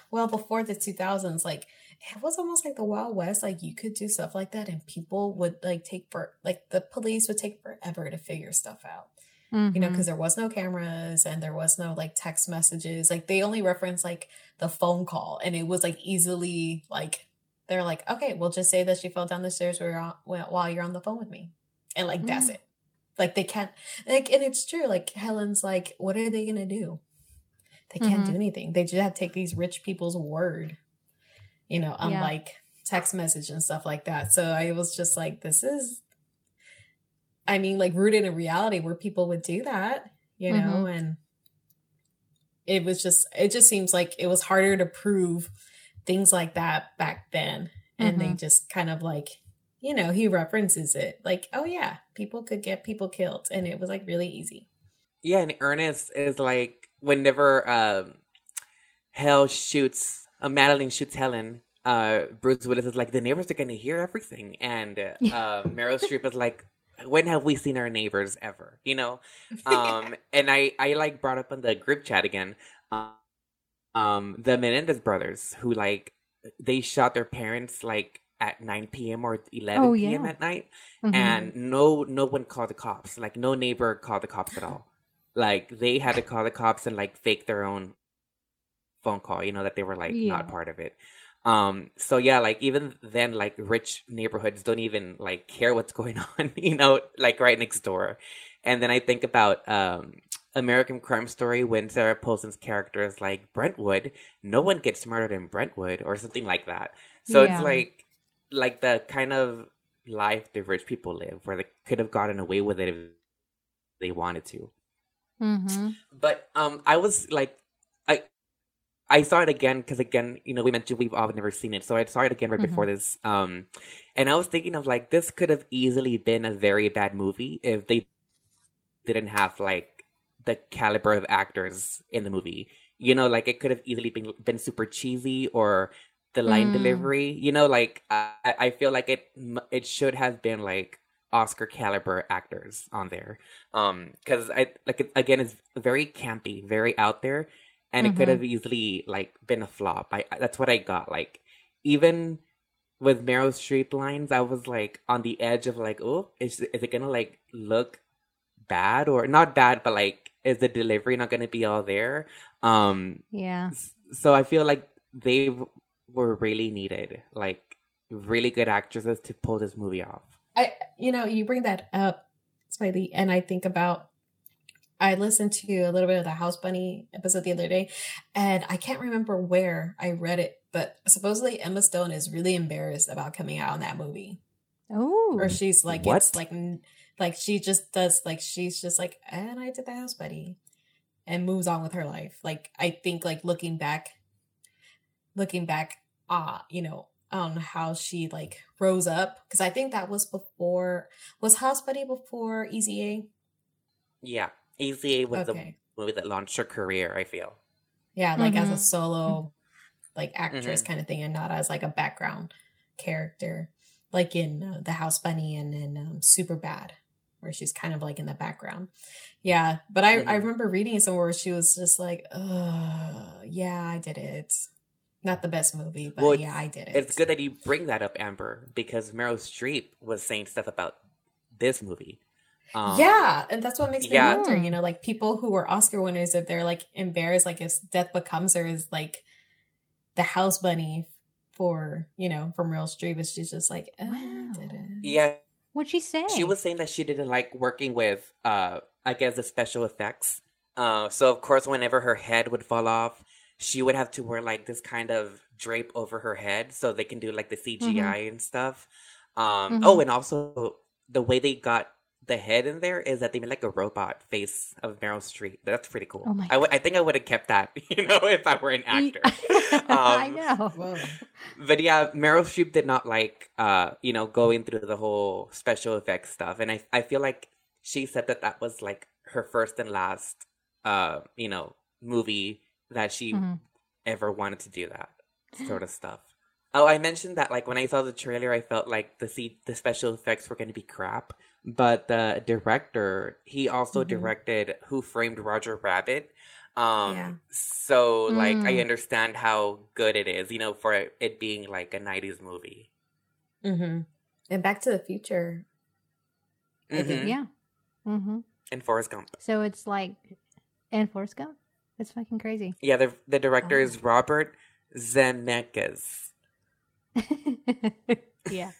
[SPEAKER 3] well, before the 2000s, like, it was almost like the Wild West. Like you could do stuff like that, and people would like take for like the police would take forever to figure stuff out. Mm-hmm. You know, because mm-hmm. there was no cameras and there was no like text messages. Like they only reference like the phone call, and it was like easily like they're like, okay, we'll just say that she fell down the stairs while you're on the phone with me, and like mm-hmm. that's it. Like they can't like, and it's true. Like Helen's like, what are they gonna do? They can't mm-hmm. do anything. They just have to take these rich people's word you know, unlike yeah. text message and stuff like that. So I was just like, this is, I mean, like rooted in reality where people would do that, you know, mm-hmm. and it was just, it just seems like it was harder to prove things like that back then. And mm-hmm. they just kind of like, you know, he references it like, oh yeah, people could get people killed. And it was like really easy.
[SPEAKER 2] Yeah. And Ernest is like, whenever um, Hell shoots uh, Madeline shoots Helen, uh, Bruce Willis is like, the neighbors are going to hear everything. And uh, Meryl Streep is like, when have we seen our neighbors ever? You know? Um, and I, I like brought up on the group chat again, um, the Menendez brothers who like, they shot their parents like at 9 p.m. or 11 oh, yeah. p.m. at night. Mm-hmm. And no, no one called the cops. Like no neighbor called the cops at all. Like they had to call the cops and like fake their own phone call, you know, that they were like yeah. not part of it. Um, so yeah, like even then, like rich neighborhoods don't even like care what's going on, you know, like right next door. And then I think about um American Crime Story when Sarah Paulson's character is like Brentwood, no one gets murdered in Brentwood or something like that. So yeah. it's like like the kind of life the rich people live where they could have gotten away with it if they wanted to. Mm-hmm. But um I was like I saw it again because again, you know, we mentioned we've all never seen it, so I saw it again right mm-hmm. before this. Um, and I was thinking of like this could have easily been a very bad movie if they didn't have like the caliber of actors in the movie. You know, like it could have easily been been super cheesy or the line mm. delivery. You know, like I, I feel like it it should have been like Oscar caliber actors on there. Um, because I like it, again, it's very campy, very out there and mm-hmm. it could have easily like been a flop. I that's what I got. Like even with Meryl Streep lines, I was like on the edge of like, oh, is is it gonna like look bad or not bad, but like is the delivery not gonna be all there? Um,
[SPEAKER 1] yeah.
[SPEAKER 2] So I feel like they were really needed, like really good actresses to pull this movie off.
[SPEAKER 3] I, you know, you bring that up, Smiley, and I think about I listened to a little bit of the House Bunny episode the other day, and I can't remember where I read it, but supposedly Emma Stone is really embarrassed about coming out in that movie.
[SPEAKER 1] Oh,
[SPEAKER 3] or she's like, what? it's like, like she just does, like she's just like, and I did the House Bunny, and moves on with her life. Like I think, like looking back, looking back, ah, uh, you know, on how she like rose up because I think that was before was House Bunny before Easy A.
[SPEAKER 2] Yeah. Easy was okay. the movie that launched her career. I feel.
[SPEAKER 3] Yeah, like mm-hmm. as a mm-hmm. solo, like actress mm-hmm. kind of thing, and not as like a background character, like in uh, the House Bunny and in um, Superbad, where she's kind of like in the background. Yeah, but I mm-hmm. I remember reading somewhere where she was just like, "Uh, yeah, I did it." Not the best movie, but well, yeah, I did it.
[SPEAKER 2] It's good that you bring that up, Amber, because Meryl Streep was saying stuff about this movie.
[SPEAKER 3] Um, yeah, and that's what makes me
[SPEAKER 2] yeah.
[SPEAKER 3] wonder. You know, like people who were Oscar winners, if they're like embarrassed, like if Death Becomes Her is like the house bunny for you know from Meryl Streep, is she's just like, oh, wow.
[SPEAKER 2] yeah.
[SPEAKER 1] What'd she say?
[SPEAKER 2] She was saying that she didn't like working with, uh, I guess, the special effects. Uh, so of course, whenever her head would fall off, she would have to wear like this kind of drape over her head so they can do like the CGI mm-hmm. and stuff. Um, mm-hmm. Oh, and also the way they got the head in there is that they made like a robot face of Meryl Streep. That's pretty cool. Oh my I, w- I think I would have kept that, you know, if I were an actor.
[SPEAKER 1] um, I know.
[SPEAKER 2] But yeah, Meryl Streep did not like, uh, you know, going through the whole special effects stuff, and I I feel like she said that that was like her first and last, uh, you know, movie that she mm-hmm. ever wanted to do that sort of stuff. Oh, I mentioned that like when I saw the trailer, I felt like the see the special effects were going to be crap. But the director, he also mm-hmm. directed Who Framed Roger Rabbit. Um, yeah. so like mm. I understand how good it is, you know, for it being like a '90s movie.
[SPEAKER 3] Mm-hmm. And Back to the Future.
[SPEAKER 1] Mm-hmm. Yeah. Mm-hmm.
[SPEAKER 2] And Forrest Gump.
[SPEAKER 1] So it's like, and Forrest Gump. It's fucking crazy.
[SPEAKER 2] Yeah, the the director oh. is Robert Zemeckis.
[SPEAKER 1] yeah.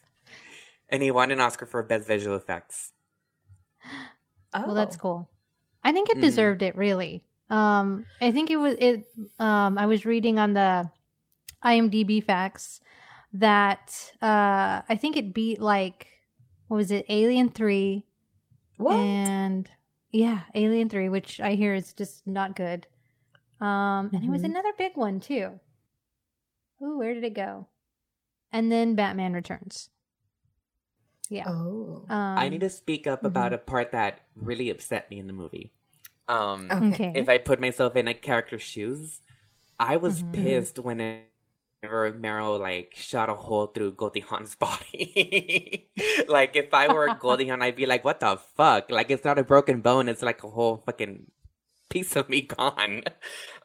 [SPEAKER 2] And he won an Oscar for Best Visual Effects.
[SPEAKER 1] Oh. Well, that's cool. I think it mm-hmm. deserved mm. it, really. Um, I think it was it. Um, I was reading on the IMDb facts that uh, I think it beat like what was it, Alien Three, what? and yeah, Alien Three, which I hear is just not good. Um, and mm-hmm. it was another big one too. Ooh, where did it go? And then Batman Returns. Yeah.
[SPEAKER 3] Oh.
[SPEAKER 2] Um, I need to speak up mm-hmm. about a part that really upset me in the movie. Um,
[SPEAKER 1] okay.
[SPEAKER 2] If I put myself in a character's shoes, I was mm-hmm. pissed whenever Meryl like shot a hole through Goldie Hawn's body. like if I were Goldie Hawn, I'd be like, "What the fuck?" Like it's not a broken bone; it's like a whole fucking piece of me gone.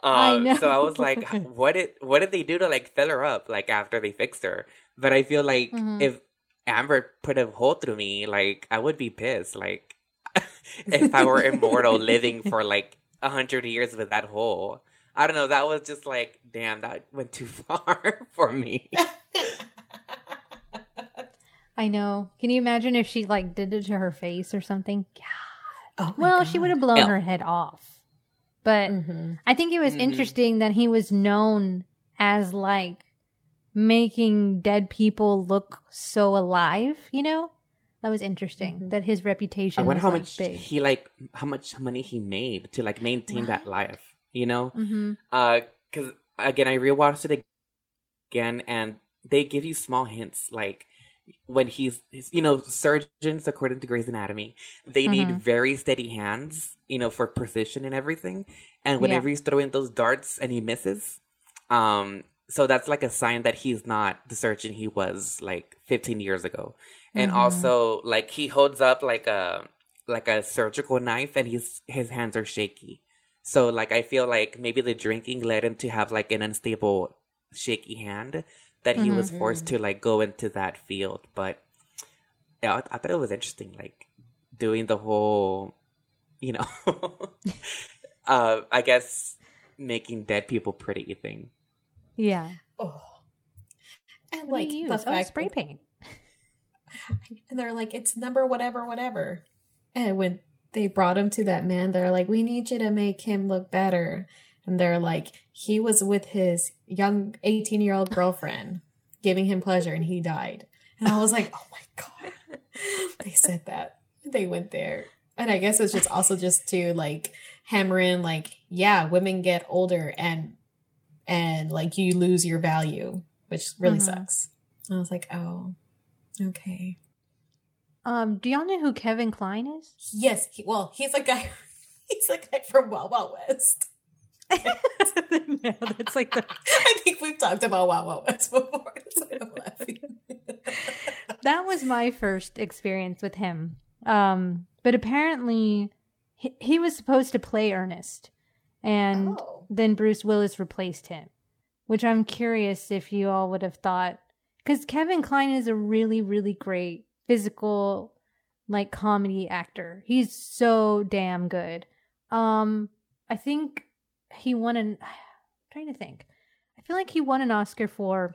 [SPEAKER 2] I um, know. So I was like, what did what did they do to like fill her up like after they fixed her? But I feel like mm-hmm. if Amber put a hole through me, like I would be pissed. Like if I were immortal living for like a hundred years with that hole. I don't know. That was just like, damn, that went too far for me.
[SPEAKER 1] I know. Can you imagine if she like did it to her face or something? Yeah. Oh well, God. she would have blown yeah. her head off. But mm-hmm. I think it was mm-hmm. interesting that he was known as like making dead people look so alive, you know? That was interesting. Mm-hmm. That his reputation. I wonder
[SPEAKER 2] how
[SPEAKER 1] like,
[SPEAKER 2] much
[SPEAKER 1] big.
[SPEAKER 2] he like, how much money he made to like maintain that life. You know,
[SPEAKER 1] mm-hmm.
[SPEAKER 2] uh, because again, I rewatched it again, and they give you small hints like when he's, you know, surgeons, according to Grey's Anatomy, they mm-hmm. need very steady hands, you know, for precision and everything. And whenever yeah. he's throwing those darts and he misses, um, so that's like a sign that he's not the surgeon he was like 15 years ago. And mm-hmm. also, like he holds up like a like a surgical knife, and his his hands are shaky. So like I feel like maybe the drinking led him to have like an unstable, shaky hand that he mm-hmm. was forced to like go into that field. But yeah, I, I thought it was interesting, like doing the whole, you know, uh, I guess making dead people pretty thing.
[SPEAKER 1] Yeah.
[SPEAKER 3] Oh. And like the
[SPEAKER 1] oh, fact spray paint.
[SPEAKER 3] And they're like, it's number whatever, whatever. And when they brought him to that man, they're like, we need you to make him look better. And they're like, he was with his young 18 year old girlfriend giving him pleasure and he died. And I was like, oh my God. they said that. They went there. And I guess it's just also just to like hammer in, like, yeah, women get older and and like you lose your value, which really mm-hmm. sucks. And I was like, oh, okay.
[SPEAKER 1] Um, do y'all know who Kevin Kline is?
[SPEAKER 3] Yes. He, well, he's a guy. He's a guy from Wild Wild West.
[SPEAKER 1] no, that's like the.
[SPEAKER 3] I think we've talked about Wild Wild West before. I'm laughing.
[SPEAKER 1] that was my first experience with him. Um, but apparently, he, he was supposed to play Ernest, and oh. then Bruce Willis replaced him. Which I'm curious if you all would have thought, because Kevin Kline is a really, really great physical like comedy actor. He's so damn good. Um, I think he won an. I'm trying to think. I feel like he won an Oscar for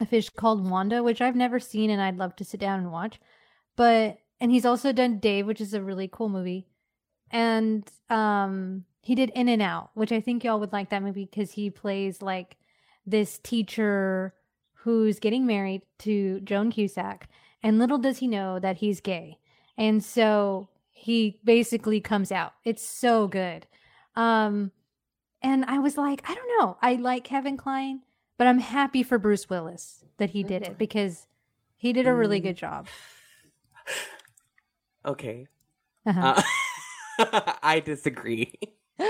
[SPEAKER 1] a fish called Wanda, which I've never seen and I'd love to sit down and watch. But and he's also done Dave, which is a really cool movie. And um he did In and Out, which I think y'all would like that movie because he plays like this teacher who's getting married to Joan Cusack, and little does he know that he's gay. And so he basically comes out. It's so good. Um and I was like, I don't know. I like Kevin Kline, but I'm happy for Bruce Willis that he did it because he did a really
[SPEAKER 2] Mm.
[SPEAKER 1] good job.
[SPEAKER 2] Okay.
[SPEAKER 1] Uh-huh.
[SPEAKER 2] Uh, I disagree.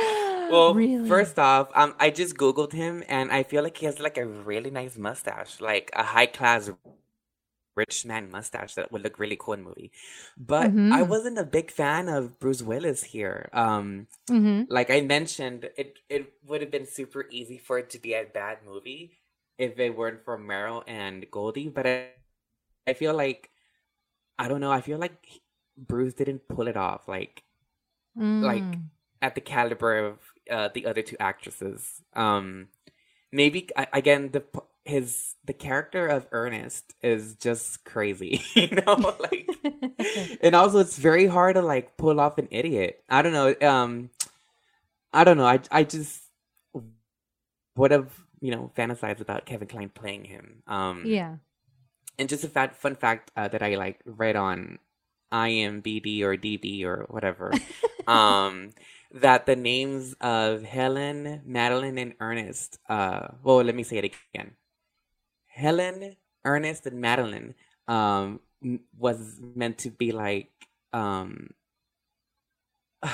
[SPEAKER 2] Well,
[SPEAKER 1] really?
[SPEAKER 2] first off, um, I just googled him, and I feel like he has like a really nice mustache, like a high class rich man mustache that would look really cool in a movie. But I
[SPEAKER 1] Mhm.
[SPEAKER 2] wasn't a big fan of Bruce Willis here. Um,
[SPEAKER 1] hmm
[SPEAKER 2] like I mentioned, it it would have been super easy for it to be a bad movie if it weren't for Meryl and Goldie. But I, I feel like I don't know. I feel like Bruce didn't pull it off. Like like
[SPEAKER 1] Mm.
[SPEAKER 2] at the caliber of uh, the other two actresses. Um, maybe I- again the his the character of Ernest is just crazy, you know, like, and also it's very hard to like pull off an idiot. I don't know. Um, I don't know. I I just would have you know fantasized about Kevin Kline playing him. Um,
[SPEAKER 1] yeah.
[SPEAKER 2] and just a fat, fun fact uh, that I like read on IMBD or DB or whatever, um, that the names of Helen, Madeline, and Ernest. Uh, well, let me say it again. Helen, Ernest, and Madeline um, was meant to be like. Um,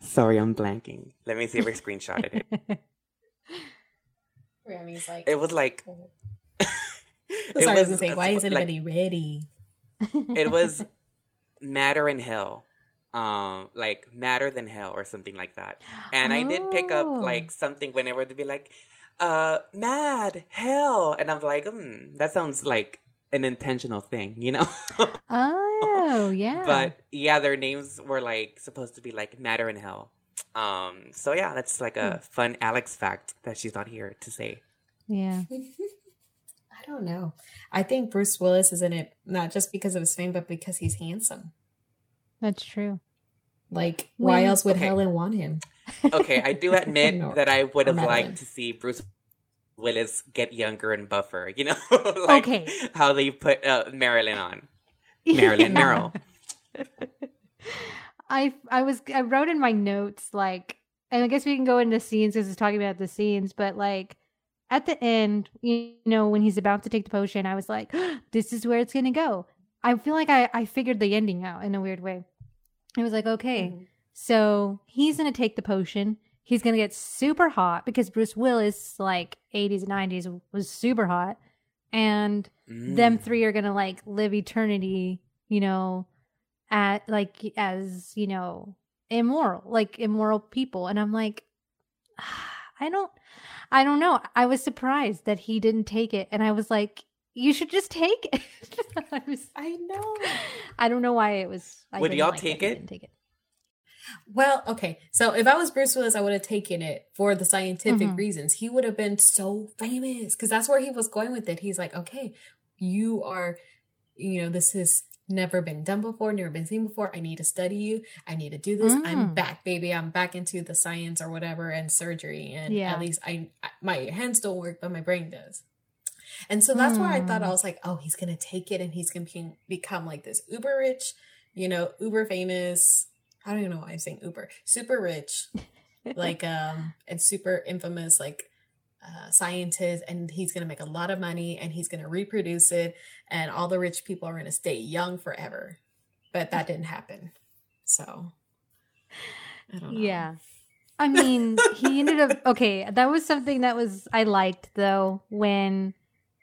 [SPEAKER 2] sorry, I'm blanking. Let me see if I screenshotted it.
[SPEAKER 3] Grammy's like.
[SPEAKER 2] It was like.
[SPEAKER 3] Sorry,
[SPEAKER 2] it
[SPEAKER 3] I was say, why is
[SPEAKER 2] like-
[SPEAKER 3] anybody ready?
[SPEAKER 2] it was matter in hell um like matter than hell or something like that and i did pick up
[SPEAKER 1] Oh.
[SPEAKER 2] like something whenever they'd be like uh mad hell and i'm like hmm that sounds like an intentional thing you know
[SPEAKER 1] Oh, yeah.
[SPEAKER 2] but yeah their names were like supposed to be like matter in hell um so yeah that's like a fun alex fact that she's not here to say
[SPEAKER 1] yeah.
[SPEAKER 3] I don't know. I think Bruce Willis is in it not just because of his fame, but because he's handsome.
[SPEAKER 1] That's true.
[SPEAKER 3] Like, why else would
[SPEAKER 2] Okay.
[SPEAKER 3] Helen want him?
[SPEAKER 2] Okay i do admit
[SPEAKER 3] Nor-
[SPEAKER 2] that i would have liked to see bruce willis get younger and buffer you know like
[SPEAKER 1] Okay.
[SPEAKER 2] how they put uh, marilyn on marilyn
[SPEAKER 1] Yeah.
[SPEAKER 2] Meryl
[SPEAKER 1] I I was I wrote in my notes like, and I guess we can go into scenes because it's talking about the scenes, but like at the end, you know, when he's about to take the potion, I was like, this is where it's gonna go. I feel like I I figured the ending out in a weird way. I was like, okay,
[SPEAKER 3] Mhm.
[SPEAKER 1] So he's gonna take the potion. He's gonna get super hot because Bruce Willis, like 80s and 90s, was super hot, and them
[SPEAKER 2] Mm.
[SPEAKER 1] three are gonna like live eternity you know at like as you know immoral like immoral people and i'm like i don't i don't know i was surprised that he didn't take it and i was like you should just take it I, was,
[SPEAKER 3] I know.
[SPEAKER 1] I don't know why it was I
[SPEAKER 2] Would y'all
[SPEAKER 1] like
[SPEAKER 2] take
[SPEAKER 1] that he
[SPEAKER 2] it?
[SPEAKER 1] didn't take it
[SPEAKER 3] Well, okay. So if I was Bruce Willis, I would have taken it for the scientific
[SPEAKER 1] Mhm.
[SPEAKER 3] reasons. He would have been so famous because that's where he was going with it. He's like, okay, you are, you know, this has never been done before, never been seen before. I need to study you. I need to do this. I'm
[SPEAKER 1] Mm.
[SPEAKER 3] back, baby. I'm back into the science or whatever and surgery. And
[SPEAKER 1] Yeah.
[SPEAKER 3] at least I, I- my hands don't work, but my brain does. And so that's why I thought I
[SPEAKER 1] Mm.
[SPEAKER 3] was like, oh, he's gonna take it and he's gonna be, become like this uber rich, you know, uber famous. I don't even know why I'm saying uber, super rich, like um, and super infamous, like uh, scientist, and he's gonna make a lot of money and he's gonna reproduce it, and all the rich people are gonna stay young forever. But that didn't happen. So I don't know.
[SPEAKER 1] Yeah. I mean, he ended up okay. That was something that was I liked though when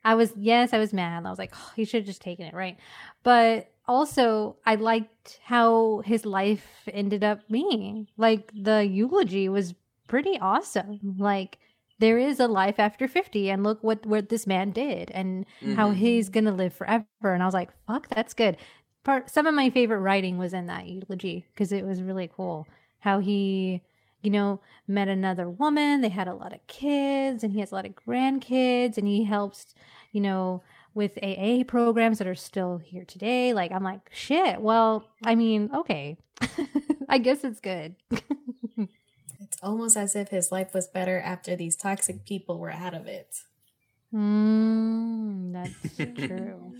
[SPEAKER 1] I was yes, I was mad. I was like, oh, he should have just taken it, right? But also, I liked how his life ended up being. Like the eulogy was pretty awesome. Like there is a life after 50 and look what what this man did and how
[SPEAKER 2] Mhm.
[SPEAKER 1] he's going to live forever and I was like, fuck, that's good. part some of my favorite writing was in that eulogy because it was really cool how he you know met another woman they had a lot of kids and he has a lot of grandkids and he helps you know with aa programs that are still here today like i'm like shit well i mean okay i guess it's good
[SPEAKER 3] it's almost as if his life was better after these toxic people were out of it
[SPEAKER 1] mm, that's true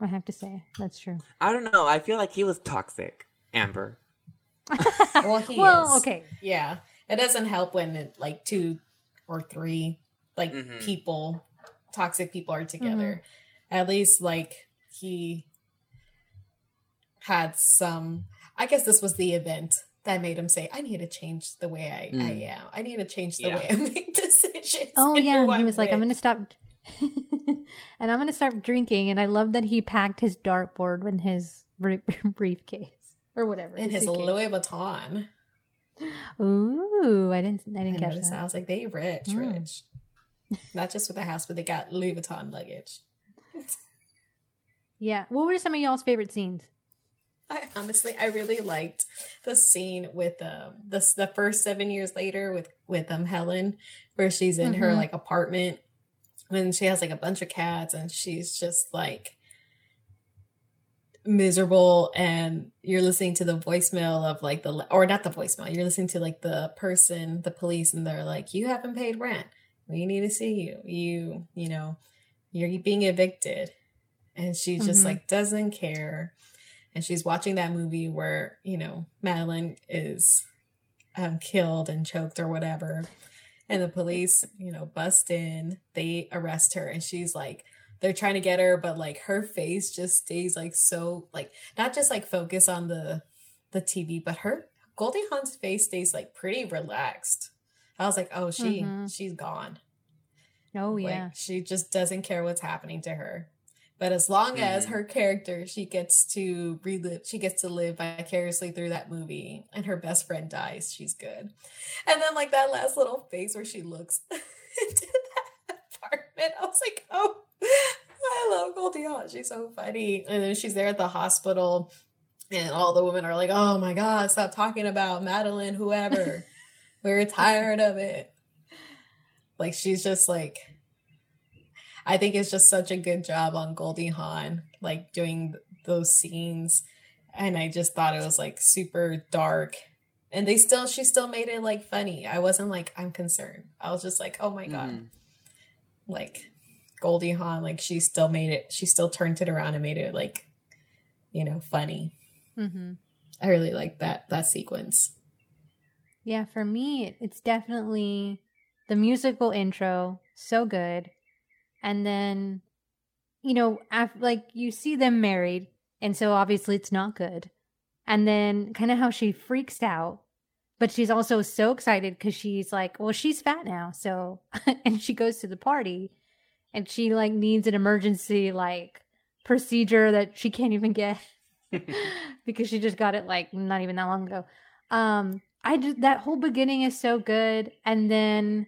[SPEAKER 1] I have to say that's true.
[SPEAKER 2] I don't know. I feel like he was toxic, Amber.
[SPEAKER 3] well, he well, is. okay, yeah. It doesn't help when it, like two or three like mm-hmm. people, toxic people, are together. Mm-hmm. At least like he had some. I guess this was the event that made him say, "I need to change the way I, mm. I am. I need to change the yeah. way I make decisions."
[SPEAKER 1] Oh yeah, he was with. like, "I'm going to stop and I'm going to start drinking. And I love that he packed his dartboard in his briefcase or whatever.
[SPEAKER 3] In his Louis Vuitton.
[SPEAKER 1] Ooh, I didn't. I didn't I catch that.
[SPEAKER 3] I was like, they rich, mm. rich. Not just with the house, but they got Louis Vuitton luggage.
[SPEAKER 1] yeah. What were some of y'all's favorite scenes?
[SPEAKER 3] I honestly, I really liked the scene with um the the first seven years later with with um Helen, where she's in mm-hmm. her like apartment and she has like a bunch of cats and she's just like miserable and you're listening to the voicemail of like the or not the voicemail you're listening to like the person the police and they're like you haven't paid rent we need to see you. You you know you're being evicted. And she just mm-hmm. like doesn't care. And she's watching that movie where you know madeline is um, killed and choked or whatever. And the police, you know, bust in, they arrest her, and she's like, they're trying to get her, but like her face just stays like so like not just like focus on the the TV, but her Goldie Hawn's face stays like pretty relaxed. I was like, oh, she mm-hmm. she's gone.
[SPEAKER 1] Oh yeah,
[SPEAKER 3] like, she just doesn't care what's happening to her. But as long mm-hmm. as her character, she gets to relive, she gets to live vicariously through that movie, and her best friend dies, she's good. And then, like that last little face where she looks into that apartment, I was like, oh, I love Goldie Hawn. She's so funny. And then she's there at the hospital, and all the women are like, oh my God, stop talking about Madeline, whoever. We're tired of it. Like, she's just like, I think it's just such a good job on Goldie Hawn, like doing those scenes. And I just thought it was like super dark. And they still, she still made it like funny. I wasn't like, I'm concerned. I was just like, oh my God. Mm. Like Goldie Hawn, like she still made it, she still turned it around and made it like, you know, funny. Mm-hmm. I really like that, that sequence.
[SPEAKER 1] Yeah, for me, it's definitely the musical intro. So good and then you know after, like you see them married and so obviously it's not good and then kind of how she freaks out but she's also so excited because she's like well she's fat now so and she goes to the party and she like needs an emergency like procedure that she can't even get because she just got it like not even that long ago um i just that whole beginning is so good and then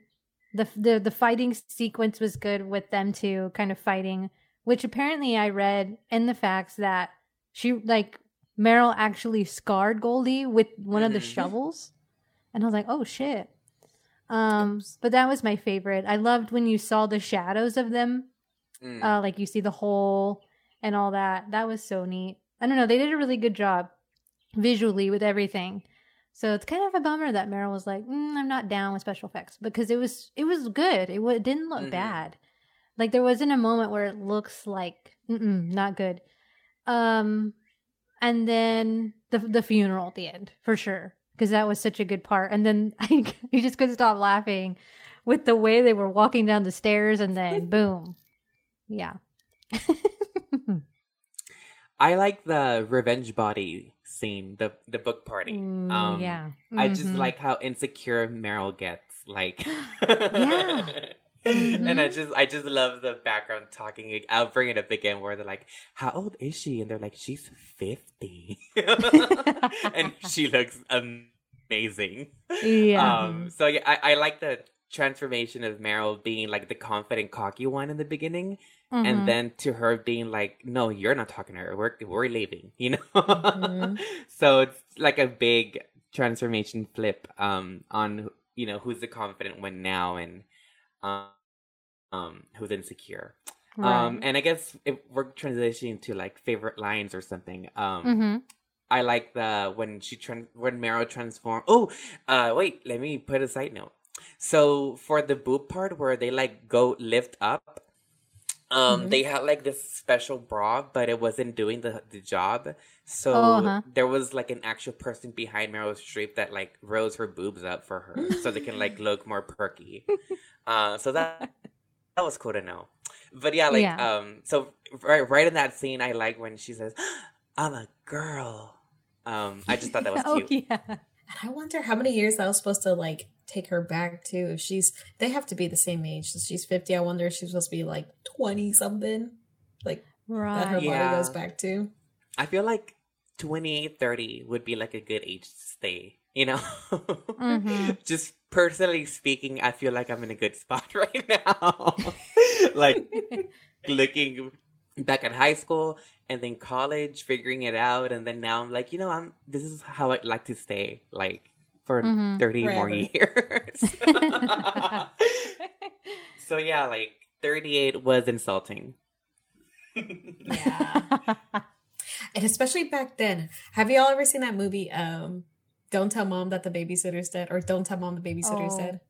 [SPEAKER 1] the the the fighting sequence was good with them two kind of fighting, which apparently I read in the facts that she like Meryl actually scarred Goldie with one of the mm-hmm. shovels, and I was like, oh shit. Um, but that was my favorite. I loved when you saw the shadows of them, mm. uh, like you see the hole and all that. That was so neat. I don't know. They did a really good job visually with everything. So it's kind of a bummer that Meryl was like, mm, "I'm not down with special effects" because it was it was good. It, w- it didn't look mm-hmm. bad. Like there wasn't a moment where it looks like not good. Um, and then the the funeral at the end for sure because that was such a good part. And then I you just couldn't stop laughing with the way they were walking down the stairs, and then boom, yeah.
[SPEAKER 2] I like the revenge body scene, the the book party.
[SPEAKER 1] Mm, um, yeah, mm-hmm.
[SPEAKER 2] I just mm-hmm. like how insecure Meryl gets. Like, yeah. Mm-hmm. and I just I just love the background talking. I'll bring it up again where they're like, "How old is she?" And they're like, "She's 50. and she looks amazing. Yeah. Um. So yeah, I, I like the transformation of Meryl being like the confident, cocky one in the beginning,
[SPEAKER 1] Mhm.
[SPEAKER 2] and then to her being like, "No, you're not talking to her. We're we're leaving." You know.
[SPEAKER 3] Mhm.
[SPEAKER 2] so it's like a big transformation flip um on you know who's the confident one now and um, um who's insecure. Um and I guess if we're transitioning to like favorite lines or something. Um
[SPEAKER 1] Mhm.
[SPEAKER 2] I like the when she tran when Meryl transform. Oh, uh, wait. Let me put a side note. So for the boob part where they like go lift up, um,
[SPEAKER 3] Mhm.
[SPEAKER 2] they had like this special bra, but it wasn't doing the the job. So
[SPEAKER 1] Oh, uh-huh.
[SPEAKER 2] there was like an actual person behind Meryl Streep that like rose her boobs up for her, so they can like look more perky. Uh, so that that was cool to know. But yeah, like
[SPEAKER 1] Yeah.
[SPEAKER 2] um, so right right in that scene, I like when she says, "I'm a girl." Um, I just thought that was
[SPEAKER 1] oh
[SPEAKER 2] cute.
[SPEAKER 1] yeah.
[SPEAKER 3] And I wonder how many years that was supposed to like take her back to. If she's, they have to be the same age. So she's fifty. I wonder if she's supposed to be like twenty something, like that her
[SPEAKER 2] Yeah.
[SPEAKER 3] body goes back to.
[SPEAKER 2] I feel like 28, 30 would be like a good age to stay. You know,
[SPEAKER 1] Mhm.
[SPEAKER 2] just personally speaking, I feel like I'm in a good spot right now. like looking back at high school and then college, figuring it out, and then now I'm like, you know, I'm this is how I'd like to stay, like for
[SPEAKER 1] Mhm.
[SPEAKER 2] 30 more years. so yeah, like 38 was insulting.
[SPEAKER 3] Yeah. and especially back then. Have you all ever seen that movie? Um, Don't tell mom that the babysitter's dead, or Don't tell mom the babysitter's
[SPEAKER 1] Oh.
[SPEAKER 3] dead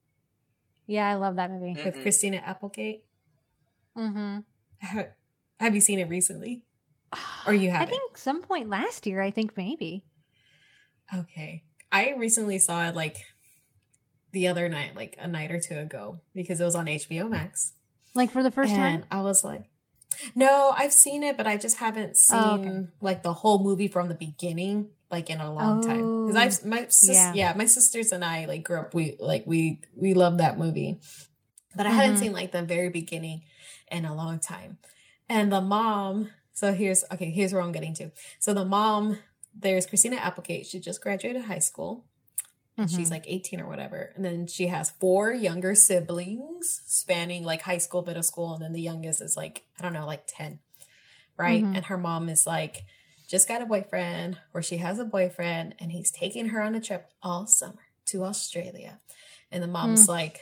[SPEAKER 1] yeah, I love that movie.
[SPEAKER 3] with
[SPEAKER 2] Mm-mm.
[SPEAKER 3] Christina Applegate.
[SPEAKER 1] Mm-hmm.
[SPEAKER 3] Have you seen it recently? Or you
[SPEAKER 1] I
[SPEAKER 3] haven't?
[SPEAKER 1] think some point last year. I think maybe.
[SPEAKER 3] Okay. I recently saw it like the other night, like a night or two ago, because it was on HBO Max.
[SPEAKER 1] Like for the first
[SPEAKER 3] and
[SPEAKER 1] time.
[SPEAKER 3] I was like, no, I've seen it, but I just haven't seen
[SPEAKER 1] Oh, okay.
[SPEAKER 3] like the whole movie from the beginning, like in a long time. Because I've my sis-
[SPEAKER 1] yeah.
[SPEAKER 3] yeah. my sisters and I like grew up. We like we we love that movie, but I hadn't
[SPEAKER 1] Mhm.
[SPEAKER 3] seen like the very beginning in a long time. And the mom. So here's okay. Here's where I'm getting to. So the mom, there's Christina Applegate. She just graduated high school. and She's like 18 or whatever. And then she has four younger siblings spanning like high school, middle school. And then the youngest is like, I don't know, like 10. Right.
[SPEAKER 1] Mhm.
[SPEAKER 3] And her mom is like, just got a boyfriend or she has a boyfriend and he's taking her on a trip all summer to Australia. And the mom's like,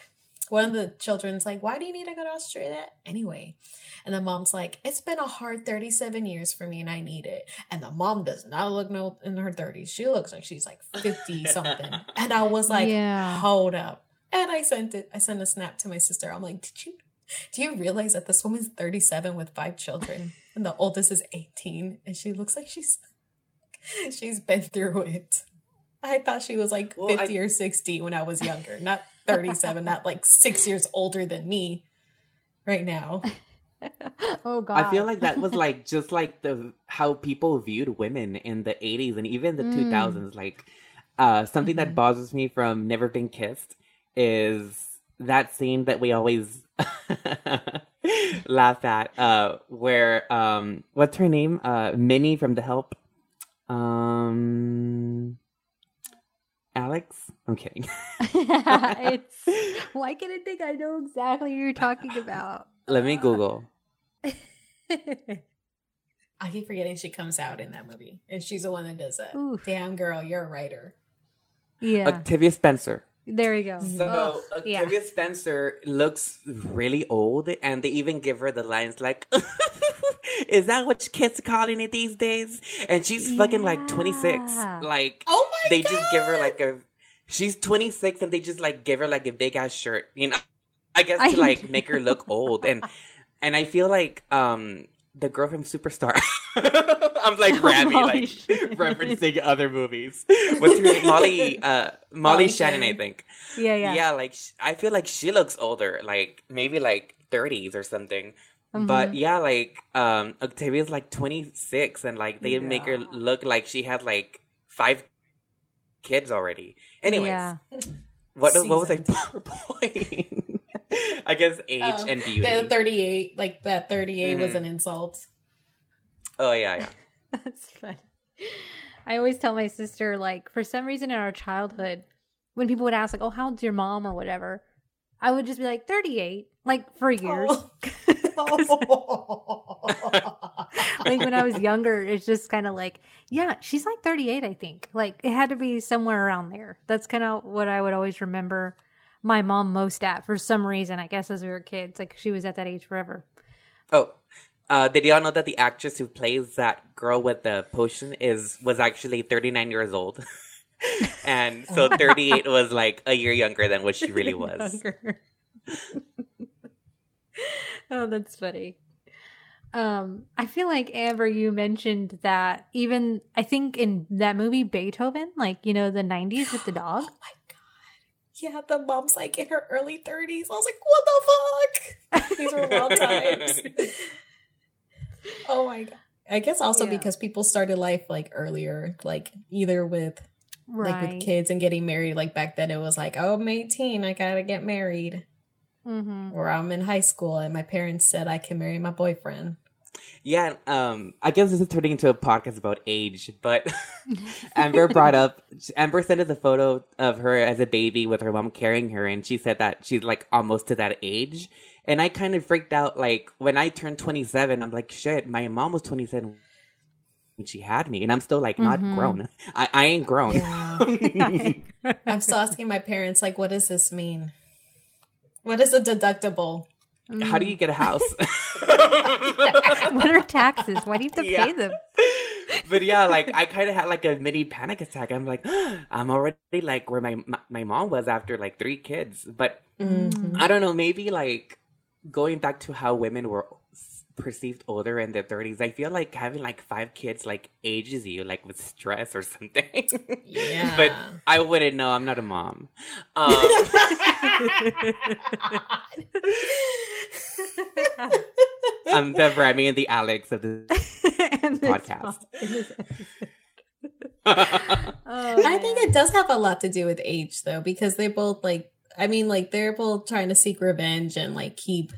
[SPEAKER 3] one of the children's like, why do you need to go to Australia anyway? And the mom's like, it's been a hard 37 years for me and I need it. And the mom does not look no in her 30s. She looks like she's like 50 something. And I was like,
[SPEAKER 1] Yeah.
[SPEAKER 3] hold up. And I sent it, I sent a snap to my sister. I'm like, did you do you realize that this woman's 37 with five children and the oldest is 18 and she looks like she's she's been through it. I thought she was like
[SPEAKER 2] Well, I-
[SPEAKER 3] 50 or 60 when I was younger, not 37, not like six years older than me right now.
[SPEAKER 1] oh God.
[SPEAKER 2] I feel like that was like just like the how people viewed women in the 80s and even the
[SPEAKER 1] Mm.
[SPEAKER 2] 2000s like uh something that
[SPEAKER 3] Mhm.
[SPEAKER 2] bothers me from Never Been Kissed is that scene that we always laugh at uh where um what's her name uh Minnie from The Help um Alex I'm kidding
[SPEAKER 1] it's why can't I think I know exactly who you're talking about?
[SPEAKER 2] let me google
[SPEAKER 3] I keep forgetting she comes out in that movie and she's the one that does it.
[SPEAKER 1] Oof.
[SPEAKER 3] Damn girl, you're a writer.
[SPEAKER 1] yeah.
[SPEAKER 2] Octavia Spencer
[SPEAKER 1] there you go.
[SPEAKER 2] So
[SPEAKER 1] Ugh, yeah.
[SPEAKER 2] Spencer looks really old, and they even give her the lines like, "Is that what kids are calling it these days?" And she's fucking like twenty six. Like
[SPEAKER 3] Oh my
[SPEAKER 2] they
[SPEAKER 3] god.
[SPEAKER 2] just give her like a, she's twenty six, and they just like give her like a big ass shirt. You know, I guess
[SPEAKER 1] I
[SPEAKER 2] to like make her look old, and and I feel like um the girl from Superstar. I'm like Rami, like
[SPEAKER 1] Shannon.
[SPEAKER 2] referencing other movies. What's her name? Molly? Uh, Molly,
[SPEAKER 3] Molly
[SPEAKER 2] Shannon, I think.
[SPEAKER 1] yeah, yeah.
[SPEAKER 2] Yeah, like sh- I feel like she looks older, like maybe like 30s or something. But
[SPEAKER 1] Mhm.
[SPEAKER 2] yeah, like um Octavia's like 26 and like they make her look like she had like five kids already. Anyways,
[SPEAKER 1] Yeah.
[SPEAKER 2] what what was I
[SPEAKER 3] Seasoned.
[SPEAKER 2] point? I guess age
[SPEAKER 3] Oh,
[SPEAKER 2] and beauty.
[SPEAKER 3] The 38, like that 38 was
[SPEAKER 2] Mhm.
[SPEAKER 3] an insult.
[SPEAKER 2] Oh yeah, yeah.
[SPEAKER 1] That's funny. I always tell my sister, like, for some reason in our childhood, when people would ask, like, oh, how's your mom or whatever, I would just be like 38, like for years.
[SPEAKER 3] Oh.
[SPEAKER 1] like when I was younger, it's just kind of like, yeah, she's like 38, I think. Like it had to be somewhere around there. That's kind of what I would always remember my mom most at for some reason, I guess, as we were kids. Like she was at that age forever.
[SPEAKER 2] Oh, uh, did y'all know that the actress who plays that girl with the potion is was actually 39 years old? and so 38 was like a year younger than what she really was.
[SPEAKER 1] Oh, that's funny. Um, I feel like Amber, you mentioned that even I think in that movie Beethoven, like you know the '90s with the dog.
[SPEAKER 3] Oh my god! Yeah, the mom's like in her early thirties. I was like, what the fuck? These were wild times. Oh my god! I guess also
[SPEAKER 1] Yeah.
[SPEAKER 3] because people started life like earlier, like either with like with kids and getting married. Like back then, it was like, oh, I'm 18, I gotta get married,
[SPEAKER 1] hmm
[SPEAKER 3] or I'm in high school and my parents said I can marry my boyfriend.
[SPEAKER 2] Yeah, um, I guess this is turning into a podcast about age, but Amber brought up Amber sent us a photo of her as a baby with her mom carrying her, and she said that she's like almost to that age. And I kind of freaked out. Like when I turned twenty seven, I'm like, shit, my mom was twenty seven when she had me, and I'm still like not
[SPEAKER 1] Mhm.
[SPEAKER 2] grown. I, I ain't grown.
[SPEAKER 3] Yeah. I'm still asking my parents, like, what does this mean? What is a deductible?
[SPEAKER 2] How do you get a house?
[SPEAKER 1] what are taxes? Why do you have to
[SPEAKER 2] Yeah.
[SPEAKER 1] pay them?
[SPEAKER 2] but yeah, like I kind of had like a mini panic attack. I'm like, I'm already like where my my- my mom was after like three kids. But
[SPEAKER 3] Mhm.
[SPEAKER 2] I don't know, maybe like going back to how women were perceived older in their 30s. I feel like having like five kids like ages you like with stress or something.
[SPEAKER 3] Yeah.
[SPEAKER 2] but I wouldn't know. I'm not a mom. Um, I'm the Remy and the Alex of the
[SPEAKER 1] this
[SPEAKER 2] Podcast.
[SPEAKER 1] po- in this episode.
[SPEAKER 2] I
[SPEAKER 1] Oh,
[SPEAKER 3] I think it does have a lot to do with age, though, because they both like. I mean, like they're both trying to seek revenge and like keep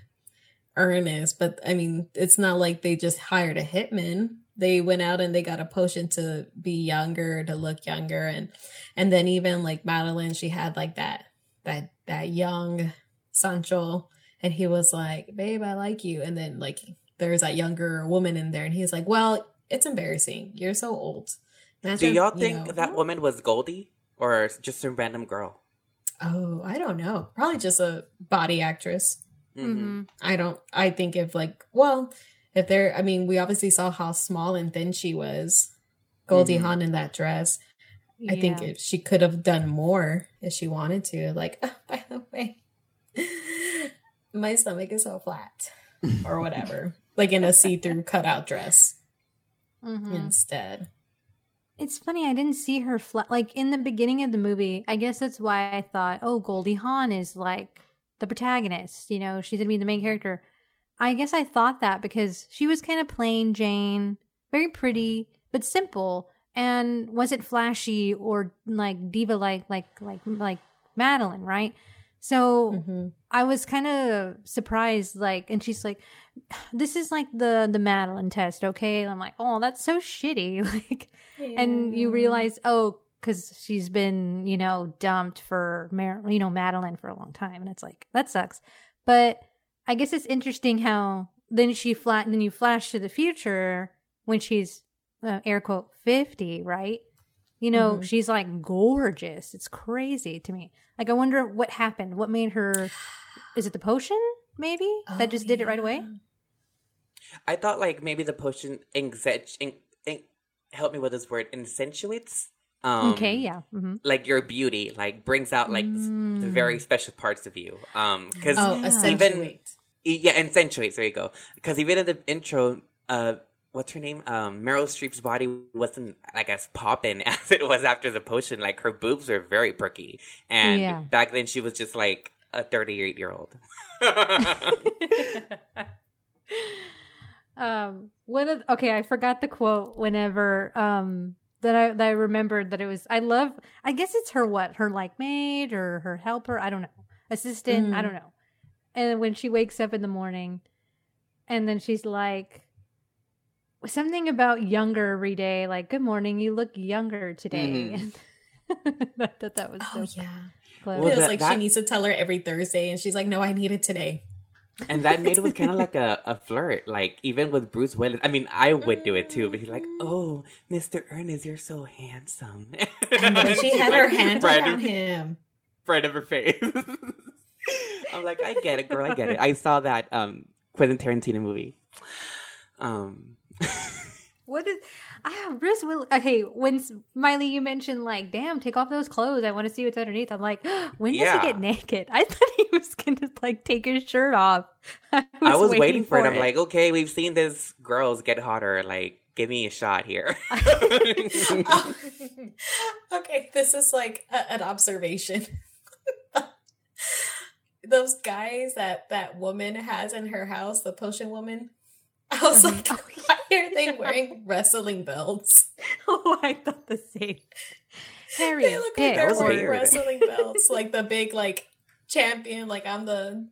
[SPEAKER 3] Ernest, but I mean, it's not like they just hired a hitman. They went out and they got a potion to be younger, to look younger, and and then even like Madeline, she had like that that that young Sancho, and he was like, "Babe, I like you," and then like there's that younger woman in there, and he's like, "Well, it's embarrassing. You're so old."
[SPEAKER 2] Do y'all
[SPEAKER 3] you
[SPEAKER 2] think
[SPEAKER 3] know-
[SPEAKER 2] that woman was Goldie or just a random girl?
[SPEAKER 3] Oh, I don't know. Probably just a body actress.
[SPEAKER 2] Mhm.
[SPEAKER 1] Mhm.
[SPEAKER 3] I don't. I think if like, well, if they're. I mean, we obviously saw how small and thin she was, Goldie
[SPEAKER 2] Mhm.
[SPEAKER 3] Hawn in that dress. I think if she could have done more if she wanted to. Like, oh, by the way, my stomach is so flat, or whatever. like in a see-through cutout dress
[SPEAKER 1] Mhm.
[SPEAKER 3] instead.
[SPEAKER 1] It's funny, I didn't see her flat like in the beginning of the movie. I guess that's why I thought, oh, Goldie Hawn is like the protagonist, you know, she's gonna be the main character. I guess I thought that because she was kind of plain Jane, very pretty, but simple, and wasn't flashy or like diva like like like like Madeline, right? So
[SPEAKER 3] Mhm.
[SPEAKER 1] I was kind of surprised, like, and she's like, "This is like the the Madeline test, okay?" And I'm like, "Oh, that's so shitty." Like, and you realize, oh, because she's been, you know, dumped for, Mar- you know, Madeline for a long time, and it's like that sucks. But I guess it's interesting how then she flat, then you flash to the future when she's uh, air quote fifty, right? You know,
[SPEAKER 3] Mhm.
[SPEAKER 1] she's like gorgeous. It's crazy to me. Like, I wonder what happened. What made her? Is it the potion? Maybe that
[SPEAKER 3] Oh,
[SPEAKER 1] just did it right away.
[SPEAKER 2] I thought like maybe the potion inset- in, in, help me with this word incentuates. Um,
[SPEAKER 1] okay, yeah. hmm
[SPEAKER 2] Like your beauty, like brings out like s- the very special parts of you. Um, because
[SPEAKER 3] Oh,
[SPEAKER 1] Yeah.
[SPEAKER 3] accentuate.
[SPEAKER 2] yeah, accentuates. There you go. Because even in the intro, uh, what's her name? Um, Meryl Streep's body wasn't like as popping as it was after the potion. Like her boobs were very perky, and
[SPEAKER 1] Yeah.
[SPEAKER 2] back then she was just like a thirty-eight year old.
[SPEAKER 1] um one of okay i forgot the quote whenever um that i that i remembered that it was i love i guess it's her what her like maid or her helper i don't know assistant i
[SPEAKER 3] Mm.
[SPEAKER 1] don't know and when she wakes up in the morning and then she's like something about younger every day like good morning you look younger today
[SPEAKER 2] Mhm.
[SPEAKER 1] I thought that was
[SPEAKER 3] Oh
[SPEAKER 1] so
[SPEAKER 3] yeah.
[SPEAKER 1] clever.
[SPEAKER 2] Well,
[SPEAKER 3] It's
[SPEAKER 2] that-
[SPEAKER 3] like
[SPEAKER 2] that-
[SPEAKER 3] she needs to tell her every Thursday, and she's like, "No, I need it today."
[SPEAKER 2] And that made it was kind of like a, a flirt. Like, even with Bruce Willis. I mean, I would do it too, but he's like, oh, Mr. Ernest, you're so handsome.
[SPEAKER 3] And then she
[SPEAKER 2] She's
[SPEAKER 3] had
[SPEAKER 2] like,
[SPEAKER 3] her hand
[SPEAKER 2] right
[SPEAKER 3] around
[SPEAKER 2] in-
[SPEAKER 3] him.
[SPEAKER 2] right of her face. I'm like, I get it, girl. I get it. I saw that um Quentin Tarantino movie. Um,
[SPEAKER 1] What is? Ah, Bruce Will. Okay, when Smiley, you mentioned like, "Damn, take off those clothes. I want to see what's underneath." I'm like, when does
[SPEAKER 2] Yeah.
[SPEAKER 1] he get naked? I thought he was gonna like take his shirt off. I was,
[SPEAKER 2] I was waiting, for it. I'm like, okay, we've seen this girls get hotter. Like, give me a shot here.
[SPEAKER 3] Oh, okay, this is like a- an observation. Those guys that that woman has in her house, the potion woman. I was like,
[SPEAKER 1] Oh,
[SPEAKER 3] why are they wearing wrestling belts?
[SPEAKER 1] oh, I thought the same. Harry,
[SPEAKER 3] they look like they're wearing
[SPEAKER 2] weird.
[SPEAKER 3] wrestling belts, like the big like champion. Like I'm the,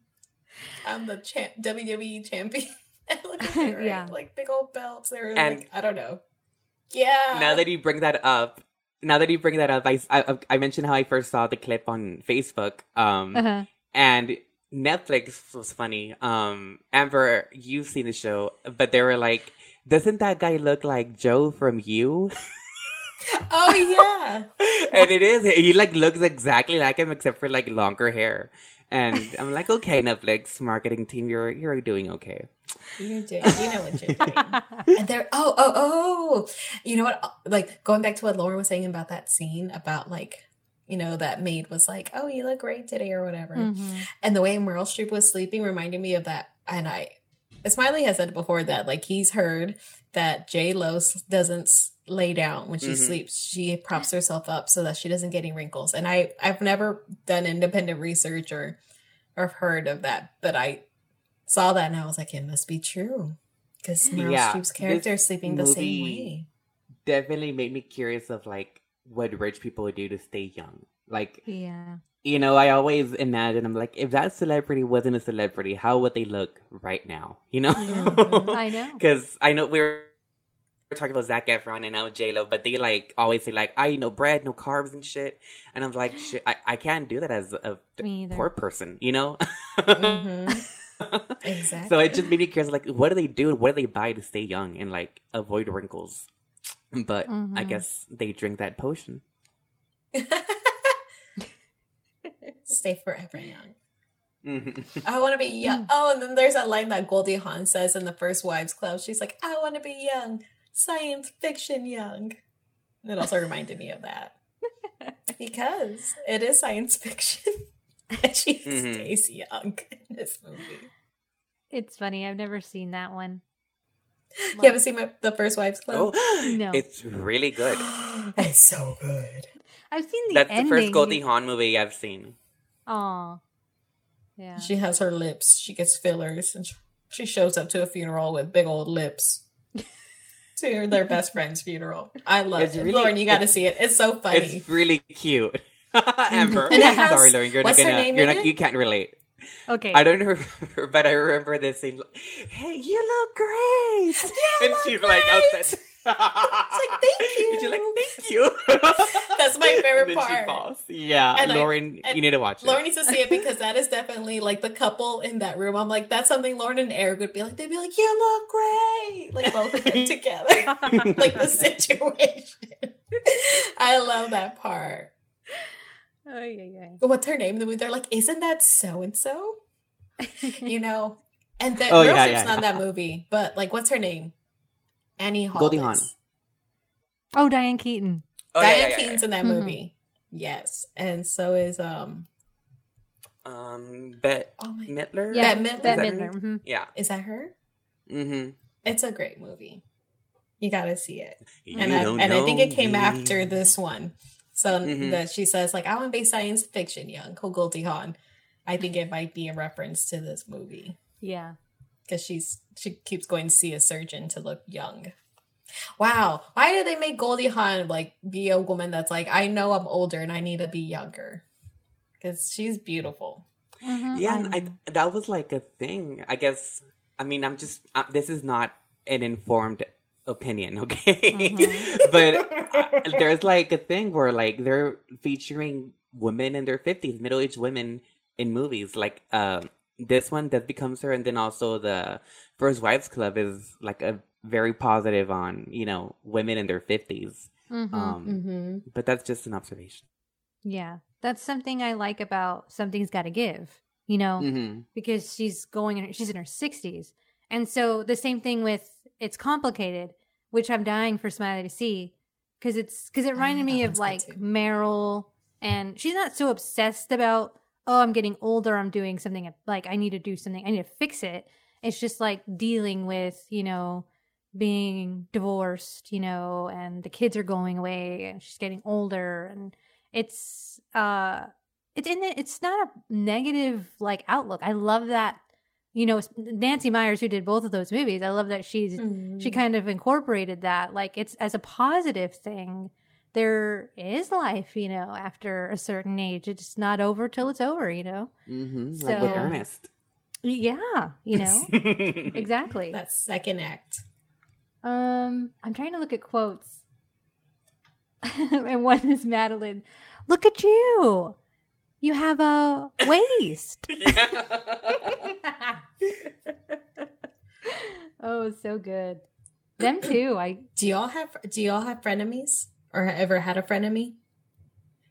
[SPEAKER 3] I'm the champ, WWE champion. And look at they're wearing,
[SPEAKER 1] Yeah.
[SPEAKER 3] like big old belts. They're
[SPEAKER 2] And-
[SPEAKER 3] like I don't know. Yeah.
[SPEAKER 2] now that you bring that up, now that you bring that up, I, I, I mentioned how I first saw the clip on Facebook. Um,
[SPEAKER 1] Uh-huh.
[SPEAKER 2] and Netflix was funny. Um, Amber, you've seen the show, but they were like, "Doesn't that guy look like Joe from You?"
[SPEAKER 3] oh yeah.
[SPEAKER 2] and it is. He like looks exactly like him, except for like longer hair. And I'm like, okay, Netflix marketing team, you're you're doing okay.
[SPEAKER 3] You're doing. You know what you're doing. And they're oh oh oh you know what like going back to what Lauren was saying about that scene about like you know that maid was like oh you look great today or whatever
[SPEAKER 1] Mhm.
[SPEAKER 3] and the way Meryl Streep was sleeping reminded me of that and I Smiley has said before that like he's heard that J Lo doesn't lay down when she
[SPEAKER 2] Mhm.
[SPEAKER 3] sleeps she props herself up so that she doesn't get any wrinkles and I I've never done independent research or or heard of that but I saw that and I was like it must be true because Meryl
[SPEAKER 2] Yeah,
[SPEAKER 3] Streep's character is sleeping the same way.
[SPEAKER 2] Definitely made me curious of like what rich people do to stay young. Like
[SPEAKER 1] Yeah.
[SPEAKER 2] you know, I always imagine I'm like, if that celebrity wasn't a celebrity, how would they look right now? You know.
[SPEAKER 1] I know.
[SPEAKER 2] because I know we're. We're talking about Zac Efron and now J Lo, but they like always say like I eat no bread, no carbs and shit, and I'm like, shit, I, I can't do that as a poor person, you know.
[SPEAKER 3] Mhm. Exactly.
[SPEAKER 2] So it just made me curious, like, what do they do? What do they buy to stay young and like avoid wrinkles? But I
[SPEAKER 1] Mhm.
[SPEAKER 2] guess they drink that potion.
[SPEAKER 3] Stay forever young.
[SPEAKER 2] Mhm.
[SPEAKER 3] I want to be young. Oh, and then there's that line that Goldie Hawn says in the First Wives Club. She's like, I want to be young, science fiction young. And it also reminded me of that. because it is science fiction. and she
[SPEAKER 2] Mhm.
[SPEAKER 3] stays young in this movie.
[SPEAKER 1] It's funny. I've never seen that one.
[SPEAKER 3] You haven't seen my, the First Wives Club?
[SPEAKER 2] Oh,
[SPEAKER 1] No.
[SPEAKER 2] it's really good.
[SPEAKER 3] it's so good.
[SPEAKER 1] I've seen the
[SPEAKER 2] That's
[SPEAKER 1] ending.
[SPEAKER 2] the first Goldie Hawn movie I've seen.
[SPEAKER 1] Aw. Yeah.
[SPEAKER 3] She has her lips. She gets fillers, and she shows up to a funeral with big old lips. to their best friend's funeral. I love
[SPEAKER 2] It's
[SPEAKER 3] it.
[SPEAKER 2] really-
[SPEAKER 3] Lauren, you got to see it. It's so funny.
[SPEAKER 2] It's really cute. Amber,
[SPEAKER 3] has-
[SPEAKER 2] sorry, Lauren, you're not
[SPEAKER 3] what's her
[SPEAKER 2] gonna,
[SPEAKER 3] name
[SPEAKER 2] you're
[SPEAKER 3] in
[SPEAKER 2] not,
[SPEAKER 3] it?
[SPEAKER 2] you can't relate.
[SPEAKER 1] Okay.
[SPEAKER 2] I don't remember, but I remember this scene. Hey, you look great, and
[SPEAKER 3] look
[SPEAKER 2] she's like oh,
[SPEAKER 3] great.
[SPEAKER 2] outside.
[SPEAKER 3] like, "Thank
[SPEAKER 2] And she's like,
[SPEAKER 3] you."
[SPEAKER 2] thank you.
[SPEAKER 3] That's my favorite
[SPEAKER 2] And then she
[SPEAKER 3] part.
[SPEAKER 2] Yeah,
[SPEAKER 3] And
[SPEAKER 2] Lauren,
[SPEAKER 3] and
[SPEAKER 2] you need to watch it.
[SPEAKER 3] Lauren needs to see it because that is definitely like the couple in that room. I'm like, that's something Lauren and Eric would be like. They'd be like, "You look great," like both of them together, like the situation. I love that part.
[SPEAKER 1] Oh, yeah, yeah.
[SPEAKER 3] What's her name in the movie? They're like, "Isn't that so and so?" You know, and that
[SPEAKER 2] Oh,
[SPEAKER 3] Meryl
[SPEAKER 2] yeah,
[SPEAKER 3] Streep's
[SPEAKER 2] yeah,
[SPEAKER 3] not
[SPEAKER 2] yeah.
[SPEAKER 3] that movie, but like, what's her name? Annie Hall.
[SPEAKER 2] Goldie Hawn.
[SPEAKER 1] Oh, Diane Keaton.
[SPEAKER 2] Oh,
[SPEAKER 3] Diane
[SPEAKER 2] yeah, yeah,
[SPEAKER 3] Keaton's in that
[SPEAKER 1] Mhm.
[SPEAKER 3] movie. Yes, and so is um.
[SPEAKER 2] Um, Bette
[SPEAKER 3] Oh my,
[SPEAKER 2] Midler.
[SPEAKER 1] Yeah,
[SPEAKER 3] Bette Midler?
[SPEAKER 1] Bette
[SPEAKER 2] Is that
[SPEAKER 1] Midler.
[SPEAKER 2] her?
[SPEAKER 1] mhm.
[SPEAKER 2] Yeah.
[SPEAKER 3] is that her?
[SPEAKER 2] Mm-hmm.
[SPEAKER 3] It's a great movie. You got to see it.
[SPEAKER 2] You
[SPEAKER 3] and I,
[SPEAKER 2] don't
[SPEAKER 3] and I think it came
[SPEAKER 2] me.
[SPEAKER 3] after this one. So
[SPEAKER 2] Mhm.
[SPEAKER 3] that she says like I want to be science fiction young, Ko Goldie Hawn. I think it might be a reference to this movie
[SPEAKER 1] Yeah.
[SPEAKER 3] because she's she keeps going to see a surgeon to look young. Wow, why did they make Goldie Hawn like be a woman that's like I know I'm older and I need to be younger? Because she's beautiful.
[SPEAKER 1] Mhm,
[SPEAKER 2] Yeah,
[SPEAKER 1] I
[SPEAKER 2] and I, that was like a thing. I guess. I mean, I'm just. Uh, this is not an informed opinion, okay? Mm-hmm. but uh, there's like a thing where like they're featuring women in their 50s, middle aged women in movies. Like uh, this one, Death Becomes Her, and then also the First Wives Club is like a very positive on, you know, women in their 50s. Mm-hmm. Um, mm-hmm. But that's just an observation.
[SPEAKER 1] Yeah. That's something I like about Something's Gotta Give, you know, mm-hmm. because she's going, in, she's in her 60s. And so the same thing with It's Complicated, which I'm dying for Smiley to see because it's, because it reminded me of like Meryl and she's not so obsessed about, oh, I'm getting older, I'm doing something like I need to do something, I need to fix it. It's just like dealing with, you know, being divorced, you know, and the kids are going away and she's getting older and it's uh it's in it, it's not a negative like outlook. I love that you know Nancy Meyers who did both of those movies. I love that she's mm. she kind of incorporated that like it's as a positive thing. There is life, you know, after a certain age. It's not over till it's over, you know.
[SPEAKER 2] Mm-hmm. So, like with Ernest.
[SPEAKER 1] Yeah, you know, exactly.
[SPEAKER 3] That second act.
[SPEAKER 1] Um, I'm trying to look at quotes. and one is Madeline. Look at you. You have a waist. oh, so good. Them too. I
[SPEAKER 3] do y'all have do y'all have frenemies or ever had a frenemy?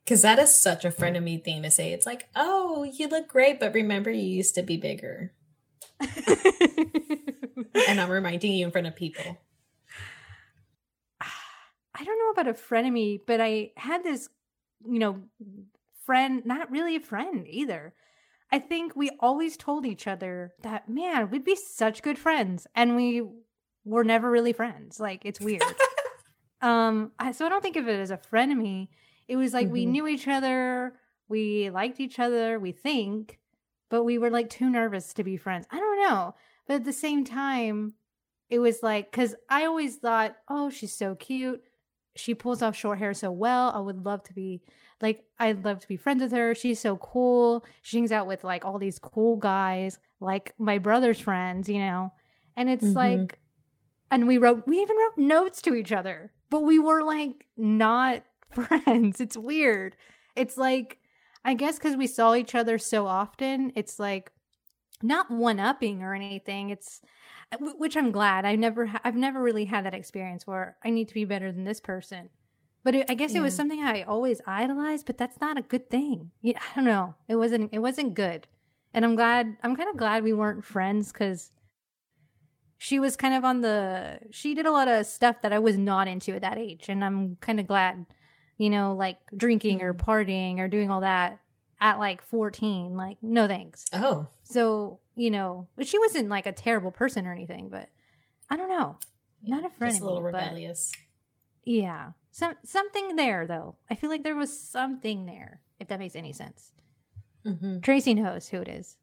[SPEAKER 3] Because that is such a frenemy thing to say. It's like, oh, you look great, but remember you used to be bigger. and I'm reminding you in front of people.
[SPEAKER 1] I don't know about a frenemy, but I had this, you know, friend, not really a friend either. I think we always told each other that, man, we'd be such good friends. And we were never really friends. Like, it's weird. um, I, so I don't think of it as a frenemy. It was like mm-hmm. we knew each other, we liked each other, we think, but we were like too nervous to be friends. I don't know. But at the same time, it was like, because I always thought, oh, she's so cute she pulls off short hair so well. I would love to be like I'd love to be friends with her. She's so cool. She hangs out with like all these cool guys, like my brother's friends, you know. And it's mm-hmm. like and we wrote we even wrote notes to each other, but we were like not friends. It's weird. It's like I guess cuz we saw each other so often, it's like not one upping or anything. It's which I'm glad. I never, I've never really had that experience where I need to be better than this person. But it, I guess yeah. it was something I always idolized, but that's not a good thing. Yeah, I don't know. It wasn't, it wasn't good. And I'm glad, I'm kind of glad we weren't friends because she was kind of on the, she did a lot of stuff that I was not into at that age. And I'm kind of glad, you know, like drinking or mm. partying or doing all that at like 14. Like, no thanks.
[SPEAKER 3] Oh.
[SPEAKER 1] So you know, but she wasn't like a terrible person or anything, but I don't know. Not a friend. Just
[SPEAKER 3] a little rebellious.
[SPEAKER 1] Yeah. Some something there though. I feel like there was something there, if that makes any sense. Mm-hmm. Tracy knows who it is.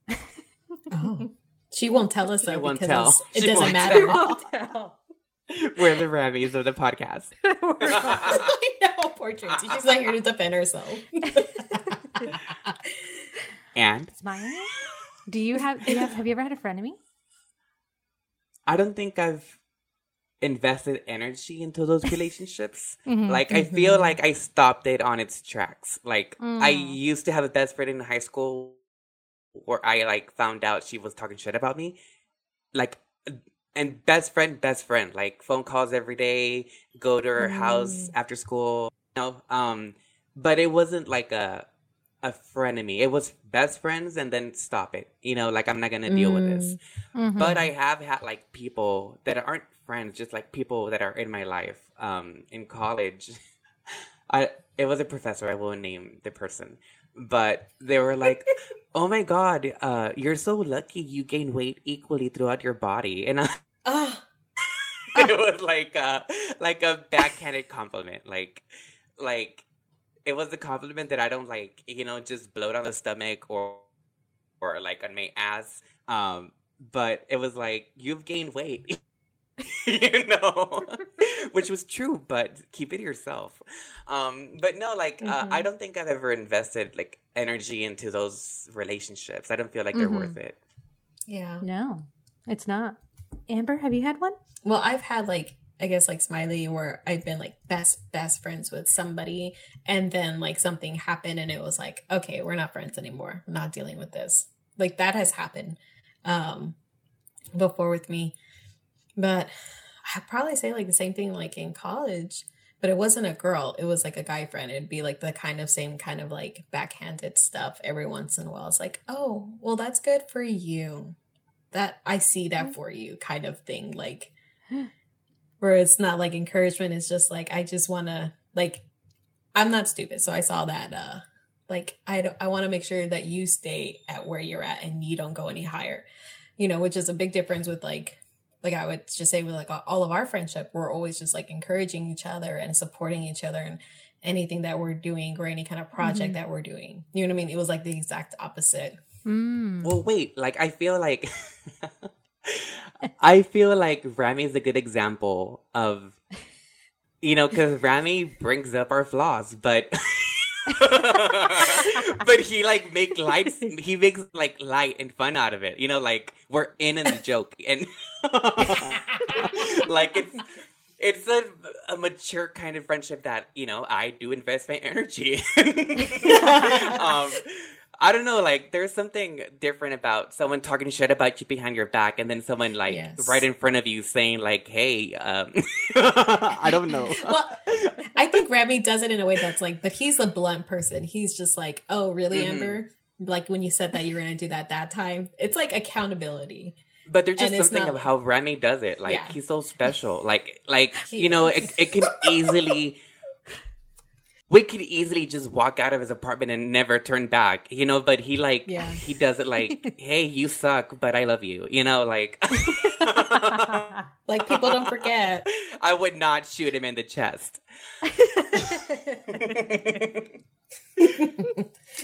[SPEAKER 3] oh. She won't tell us though won't because tell. it she doesn't matter.
[SPEAKER 2] Tell. We're the Rammies of the podcast.
[SPEAKER 3] I know, poor Tracy. She's not here to defend herself.
[SPEAKER 2] and
[SPEAKER 1] Smiley? Do you have, do you have, have you ever had a frenemy?
[SPEAKER 2] I don't think I've invested energy into those relationships. mm-hmm, like mm-hmm. I feel like I stopped it on its tracks. Like mm. I used to have a best friend in high school where I like found out she was talking shit about me. Like and best friend, best friend. Like phone calls every day, go to her mm. house after school. You know, um, but it wasn't like a a frenemy. It was best friends and then stop it. You know, like I'm not gonna deal mm. with this. Mm. Mm-hmm. But I have had like people that aren't friends, just like people that are in my life. Um, in college, I it was a professor. I won't name the person, but they were like, "Oh my god, uh, you're so lucky you gain weight equally throughout your body," and I. Uh. it was like a like a backhanded compliment, like like it was a compliment that I don't like, you know, just bloat on the stomach or or like on my ass. Um, but it was like you've gained weight. you know, which was true, but keep it yourself. Um, but no, like mm-hmm. uh, I mm-hmm. don't think I've ever invested like energy into those relationships. I don't feel like they're mm-hmm. worth it.
[SPEAKER 3] Yeah.
[SPEAKER 1] No, it's not. Amber, have you had one?
[SPEAKER 3] Well, I've had like I guess like Smiley, where I've been like best best friends with somebody, and then like something happened, and it was like, okay, we're not friends anymore. I'm not dealing with this. Like that has happened um, before with me, but I'd probably say like the same thing like in college. But it wasn't a girl; it was like a guy friend. It'd be like the kind of same kind of like backhanded stuff every once in a while. It's like, oh, well, that's good for you. That I see that
[SPEAKER 1] Mm-hmm.
[SPEAKER 3] for you, kind of thing. Like where it's not like encouragement it's just like i just want to like i'm not stupid so i saw that uh like i don't, i want to make sure that you stay at where you're at and you don't go any higher you know which is a big difference with like like i would just say with like all of our friendship we're always just like encouraging each other and supporting each other and anything that we're doing or any kind of project
[SPEAKER 1] Mhm.
[SPEAKER 3] that we're doing you know what i mean it was like the exact opposite
[SPEAKER 1] Mm.
[SPEAKER 2] Well, wait. Like, I feel like I feel like Rami is a good example of, you know, because Rami brings up our flaws, but. but he like make light he makes like light and fun out of it. You know like we're in in the joke and like it's it's a, a mature kind of friendship that you know i do invest my energy um I don't know, like there's something different about someone talking shit about you behind your back and then someone like
[SPEAKER 3] Yes.
[SPEAKER 2] right in front of you saying like, "Hey, um I don't know."
[SPEAKER 3] well, I think Remy does it in a way that's like, but he's a blunt person. He's just like, oh, really,
[SPEAKER 2] Mhm.
[SPEAKER 3] Amber? Like when you said that you were going to do that that time, it's like accountability.
[SPEAKER 2] But there's just
[SPEAKER 3] And it's
[SPEAKER 2] something
[SPEAKER 3] not-
[SPEAKER 2] of how Remy does it. Like
[SPEAKER 3] Yeah.
[SPEAKER 2] he's so special. Like like
[SPEAKER 3] He
[SPEAKER 2] you know, it, it can easily we could easily just walk out of his apartment and never turn back, you know, but he like
[SPEAKER 3] Yeah.
[SPEAKER 2] he does it like, "Hey, you suck, but I love you." You know, like
[SPEAKER 3] Like people don't forget.
[SPEAKER 2] I would not shoot him in the chest.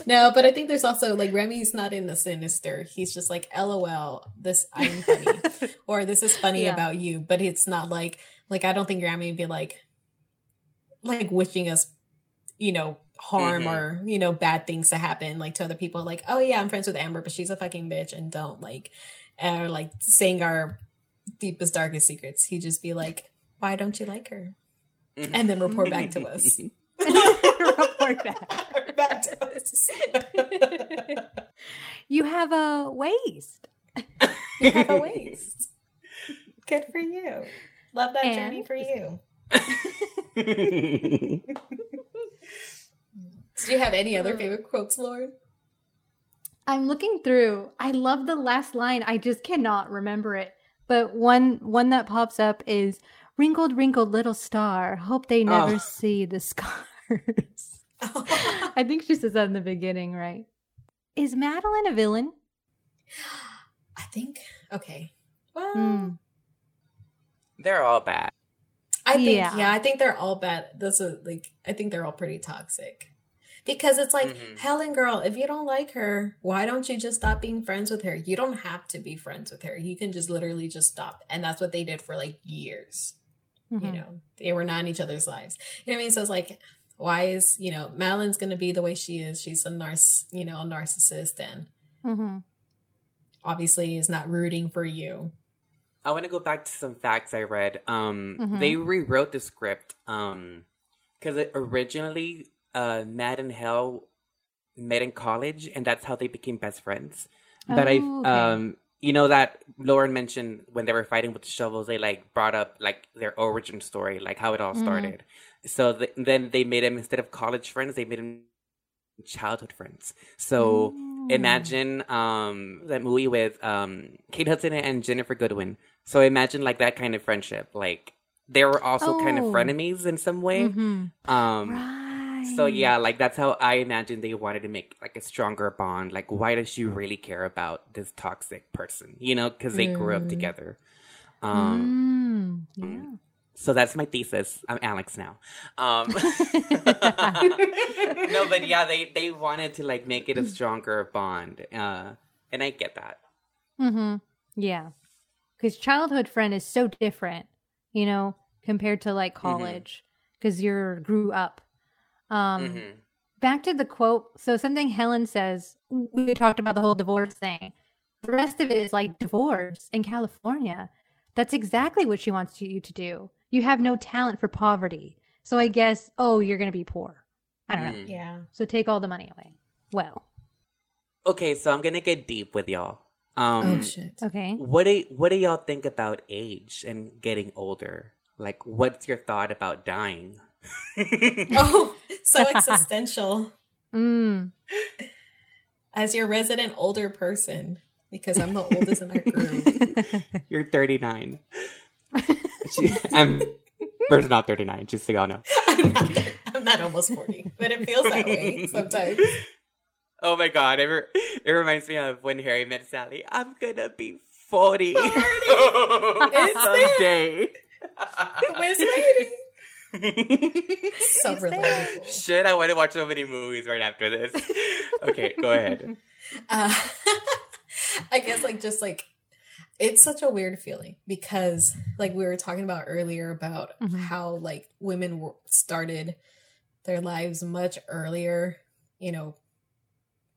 [SPEAKER 3] no, but I think there's also like Remy's not in the sinister. He's just like, LOL, this I'm funny, or this is funny
[SPEAKER 1] Yeah.
[SPEAKER 3] about you. But it's not like like I don't think Remy would be like like wishing us, you know, harm
[SPEAKER 2] Mhm.
[SPEAKER 3] or you know bad things to happen like to other people. Like, oh yeah, I'm friends with Amber, but she's a fucking bitch, and don't like, or like saying our deepest darkest secrets. He'd just be like, why don't you like her? And then report back to us.
[SPEAKER 1] Report back.
[SPEAKER 3] back to us.
[SPEAKER 1] You have a waist.
[SPEAKER 3] you have a waist. Good for you. Love that journey for you. Do you have any other favorite quotes, Lauren?
[SPEAKER 1] I'm looking through. I love the last line. I just cannot remember it. But one one that pops up is wrinkled, wrinkled little star. Hope they never
[SPEAKER 2] Oh.
[SPEAKER 1] see the scars. I think she says that in the beginning, right? Is Madeline a villain?
[SPEAKER 3] I think okay. Well,
[SPEAKER 1] Hmm.
[SPEAKER 2] They're all bad.
[SPEAKER 3] I think
[SPEAKER 1] Yeah.
[SPEAKER 3] yeah. I think they're all bad. This is like I think they're all pretty toxic. Because it's like,
[SPEAKER 2] Mhm.
[SPEAKER 3] Helen girl, if you don't like her, why don't you just stop being friends with her? You don't have to be friends with her. You can just literally just stop. And that's what they did for like years. you
[SPEAKER 1] Mhm.
[SPEAKER 3] know they were not in each other's lives you know what i mean so it's like why is you know madeline's gonna be the way she is she's a narciss you know a narcissist and
[SPEAKER 1] Mhm.
[SPEAKER 3] obviously is not rooting for you
[SPEAKER 2] I want to go back to some facts I read. Um,
[SPEAKER 1] Mhm.
[SPEAKER 2] they rewrote the script. Um, because originally, uh, Matt and Hell met in college, and that's how they became best friends. But I,
[SPEAKER 1] Oh, okay.
[SPEAKER 2] um, you know that Lauren mentioned when they were fighting with the shovels, they like brought up like their origin story, like how it all
[SPEAKER 1] Mhm.
[SPEAKER 2] started. So th- then they made him instead of college friends, they made him childhood friends. So
[SPEAKER 1] Mm.
[SPEAKER 2] imagine um that movie with um Kate Hudson and Ginnifer Goodwin. So imagine like that kind of friendship. Like they were also kind of
[SPEAKER 1] Oh.
[SPEAKER 2] frenemies in some way.
[SPEAKER 1] Mhm.
[SPEAKER 2] Um
[SPEAKER 1] Right.
[SPEAKER 2] so yeah, like that's how I imagine they wanted to make like a stronger bond. Like why does she really care about this toxic person? You know, cuz they grew up
[SPEAKER 3] Mm.
[SPEAKER 2] together. Um
[SPEAKER 1] Mm, yeah.
[SPEAKER 2] so that's my thesis. I'm Alex now. Um no, but yeah, they they wanted to like make it a stronger bond, uh, and I get that.
[SPEAKER 1] Mm-hmm. Yeah. Because childhood friend is so different, you know, compared to like college, because you're grew up. Um,
[SPEAKER 2] Mhm.
[SPEAKER 1] Back to the quote. So something Helen says. We talked about the whole divorce thing. The rest of it is like divorce in California. That's exactly what she wants you to do. you have no talent for poverty. So I guess, oh, you're going to be poor. I don't know.
[SPEAKER 2] Mm.
[SPEAKER 3] Yeah.
[SPEAKER 1] So take all the money away. Well,
[SPEAKER 2] Okay, so I'm gonna get deep with y'all.
[SPEAKER 3] Oh
[SPEAKER 2] Um,
[SPEAKER 3] shit.
[SPEAKER 1] okay.
[SPEAKER 2] what do what do y'all think about age and getting older? Like, what's your thought about dying?
[SPEAKER 3] Oh, so existential.
[SPEAKER 1] Mm.
[SPEAKER 3] As your resident older person, because I'm the oldest in our group.
[SPEAKER 2] You're 39. She- I'm. We're not 39, just so y'all know.
[SPEAKER 3] I'm not, I'm not almost 40, but it feels that way sometimes.
[SPEAKER 2] Oh my god, it, re- it reminds me of when Harry met Sally. I'm gonna be 40 someday.
[SPEAKER 3] Where's lady? So
[SPEAKER 1] Is there?
[SPEAKER 3] relatable.
[SPEAKER 2] Shit, I want to watch so many movies right after this. Okay, go ahead.
[SPEAKER 3] Uh, I guess like just like it's such a weird feeling because like we were talking about earlier about
[SPEAKER 1] Mhm.
[SPEAKER 3] how like women were, started their lives much earlier, you know,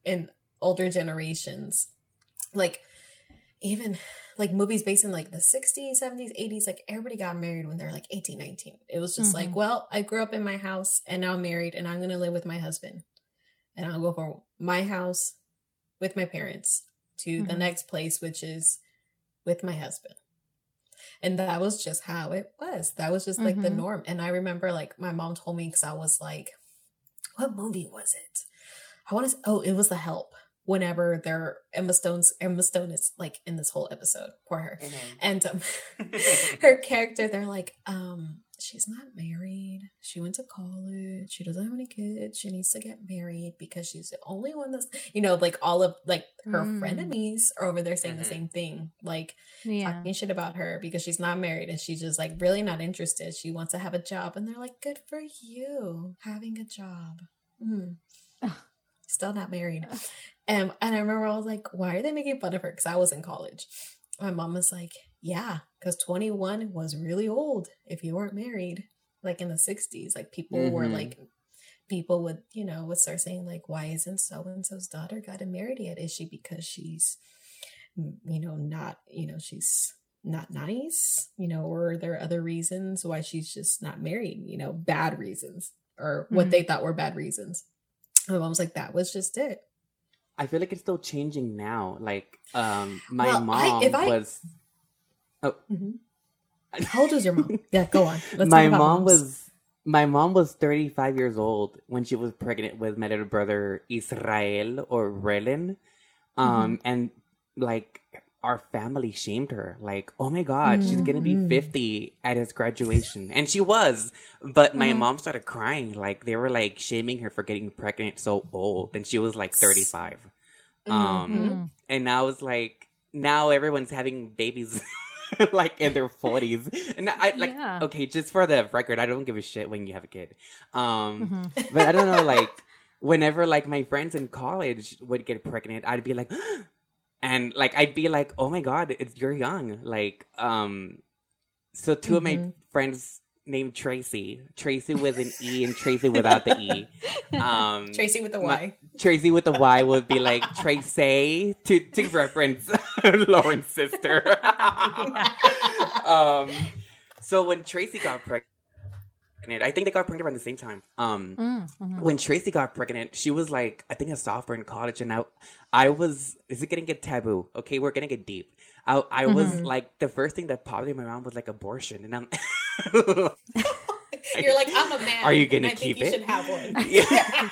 [SPEAKER 3] in older generations. Like even like movies based in like the 60s, 70s, 80s, like everybody got married when they're like 18, 19. It was just like,
[SPEAKER 1] Mhm.
[SPEAKER 3] well, I grew up in my house and now I'm married and I'm going to live with my husband. And I'll go from my house with my parents to the
[SPEAKER 1] Mhm.
[SPEAKER 3] next place, which is with my husband. And that was just how it was. That was just like the
[SPEAKER 1] Mhm.
[SPEAKER 3] norm. And I remember like my mom told me because I was like, what movie was it? I want to, oh, it was The Help. Whenever they're Emma Stone's, Emma Stone is like in this whole episode. for her. And um, her character, they're like, um, she's not married. She went to college. She doesn't have any kids. She needs to get married because she's the only one that's, you know, like all of like her
[SPEAKER 1] Mm.
[SPEAKER 3] frenemies are over there saying
[SPEAKER 2] Mhm.
[SPEAKER 3] the same thing, like
[SPEAKER 1] Yeah.
[SPEAKER 3] talking shit about her because she's not married and she's just like really not interested. She wants to have a job, and they're like, "Good for you, having a job." Mm. Still not married. Um, and I remember I was like, why are they making fun of her? Because I was in college. My mom was like, yeah, because 21 was really old if you weren't married, like in the 60s. Like people were
[SPEAKER 2] Mhm.
[SPEAKER 3] like, people would, you know, would start saying, like, why isn't so and so's daughter gotten married yet? Is she because she's, you know, not, you know, she's not nice, you know, or there are there other reasons why she's just not married, you know, bad reasons or what
[SPEAKER 1] Mhm.
[SPEAKER 3] they thought were bad reasons. My mom was like, that was just it.
[SPEAKER 2] I feel like it's still changing now. Like, um, my
[SPEAKER 3] Well, I-
[SPEAKER 2] mom
[SPEAKER 3] if I-
[SPEAKER 2] was.
[SPEAKER 3] Mhm. How old was your mom? Yeah, go on. Let's
[SPEAKER 2] my mom
[SPEAKER 3] moms.
[SPEAKER 2] was my mom was 35 years old when she was pregnant with my little brother Israel or Relin. Um
[SPEAKER 3] Mm-hmm.
[SPEAKER 2] and like our family shamed her like oh my god she's gonna be
[SPEAKER 3] Mhm.
[SPEAKER 2] 50 at his graduation and she was but my
[SPEAKER 3] Mm-hmm.
[SPEAKER 1] Mhm.
[SPEAKER 2] mom started crying like they were like shaming her for getting pregnant so old and she was like 35 um
[SPEAKER 1] Mm.
[SPEAKER 2] and now it's like now everyone's having babies like in their 40s and i like
[SPEAKER 1] Yeah.
[SPEAKER 2] okay just for the record i don't give a shit when you have a kid um
[SPEAKER 1] Mhm.
[SPEAKER 2] but i don't know like whenever like my friends in college would get pregnant i'd be like and like i'd be like oh my god it's you're young like um so 2 of my
[SPEAKER 3] Mhm.
[SPEAKER 2] friends named tracy tracy with an e and tracy without the e um
[SPEAKER 3] Tracy with the
[SPEAKER 2] my-
[SPEAKER 3] Y.
[SPEAKER 2] Tracy with the Y would be like Tracy to to reference Lauren's sister. um, so when Tracy got pregnant, I think they got pregnant around the same time. Um,
[SPEAKER 1] Mm, mhm.
[SPEAKER 2] when Tracy got pregnant, she was like, I think a sophomore in college, and I, I was. Is it gonna get taboo? Okay, we're gonna get deep. I, I was
[SPEAKER 3] Mhm.
[SPEAKER 2] like, the first thing that popped in my mind was like abortion, and I'm.
[SPEAKER 3] You're like, I'm a man.
[SPEAKER 2] Are you gonna keep it?
[SPEAKER 3] should have one.
[SPEAKER 2] Yeah.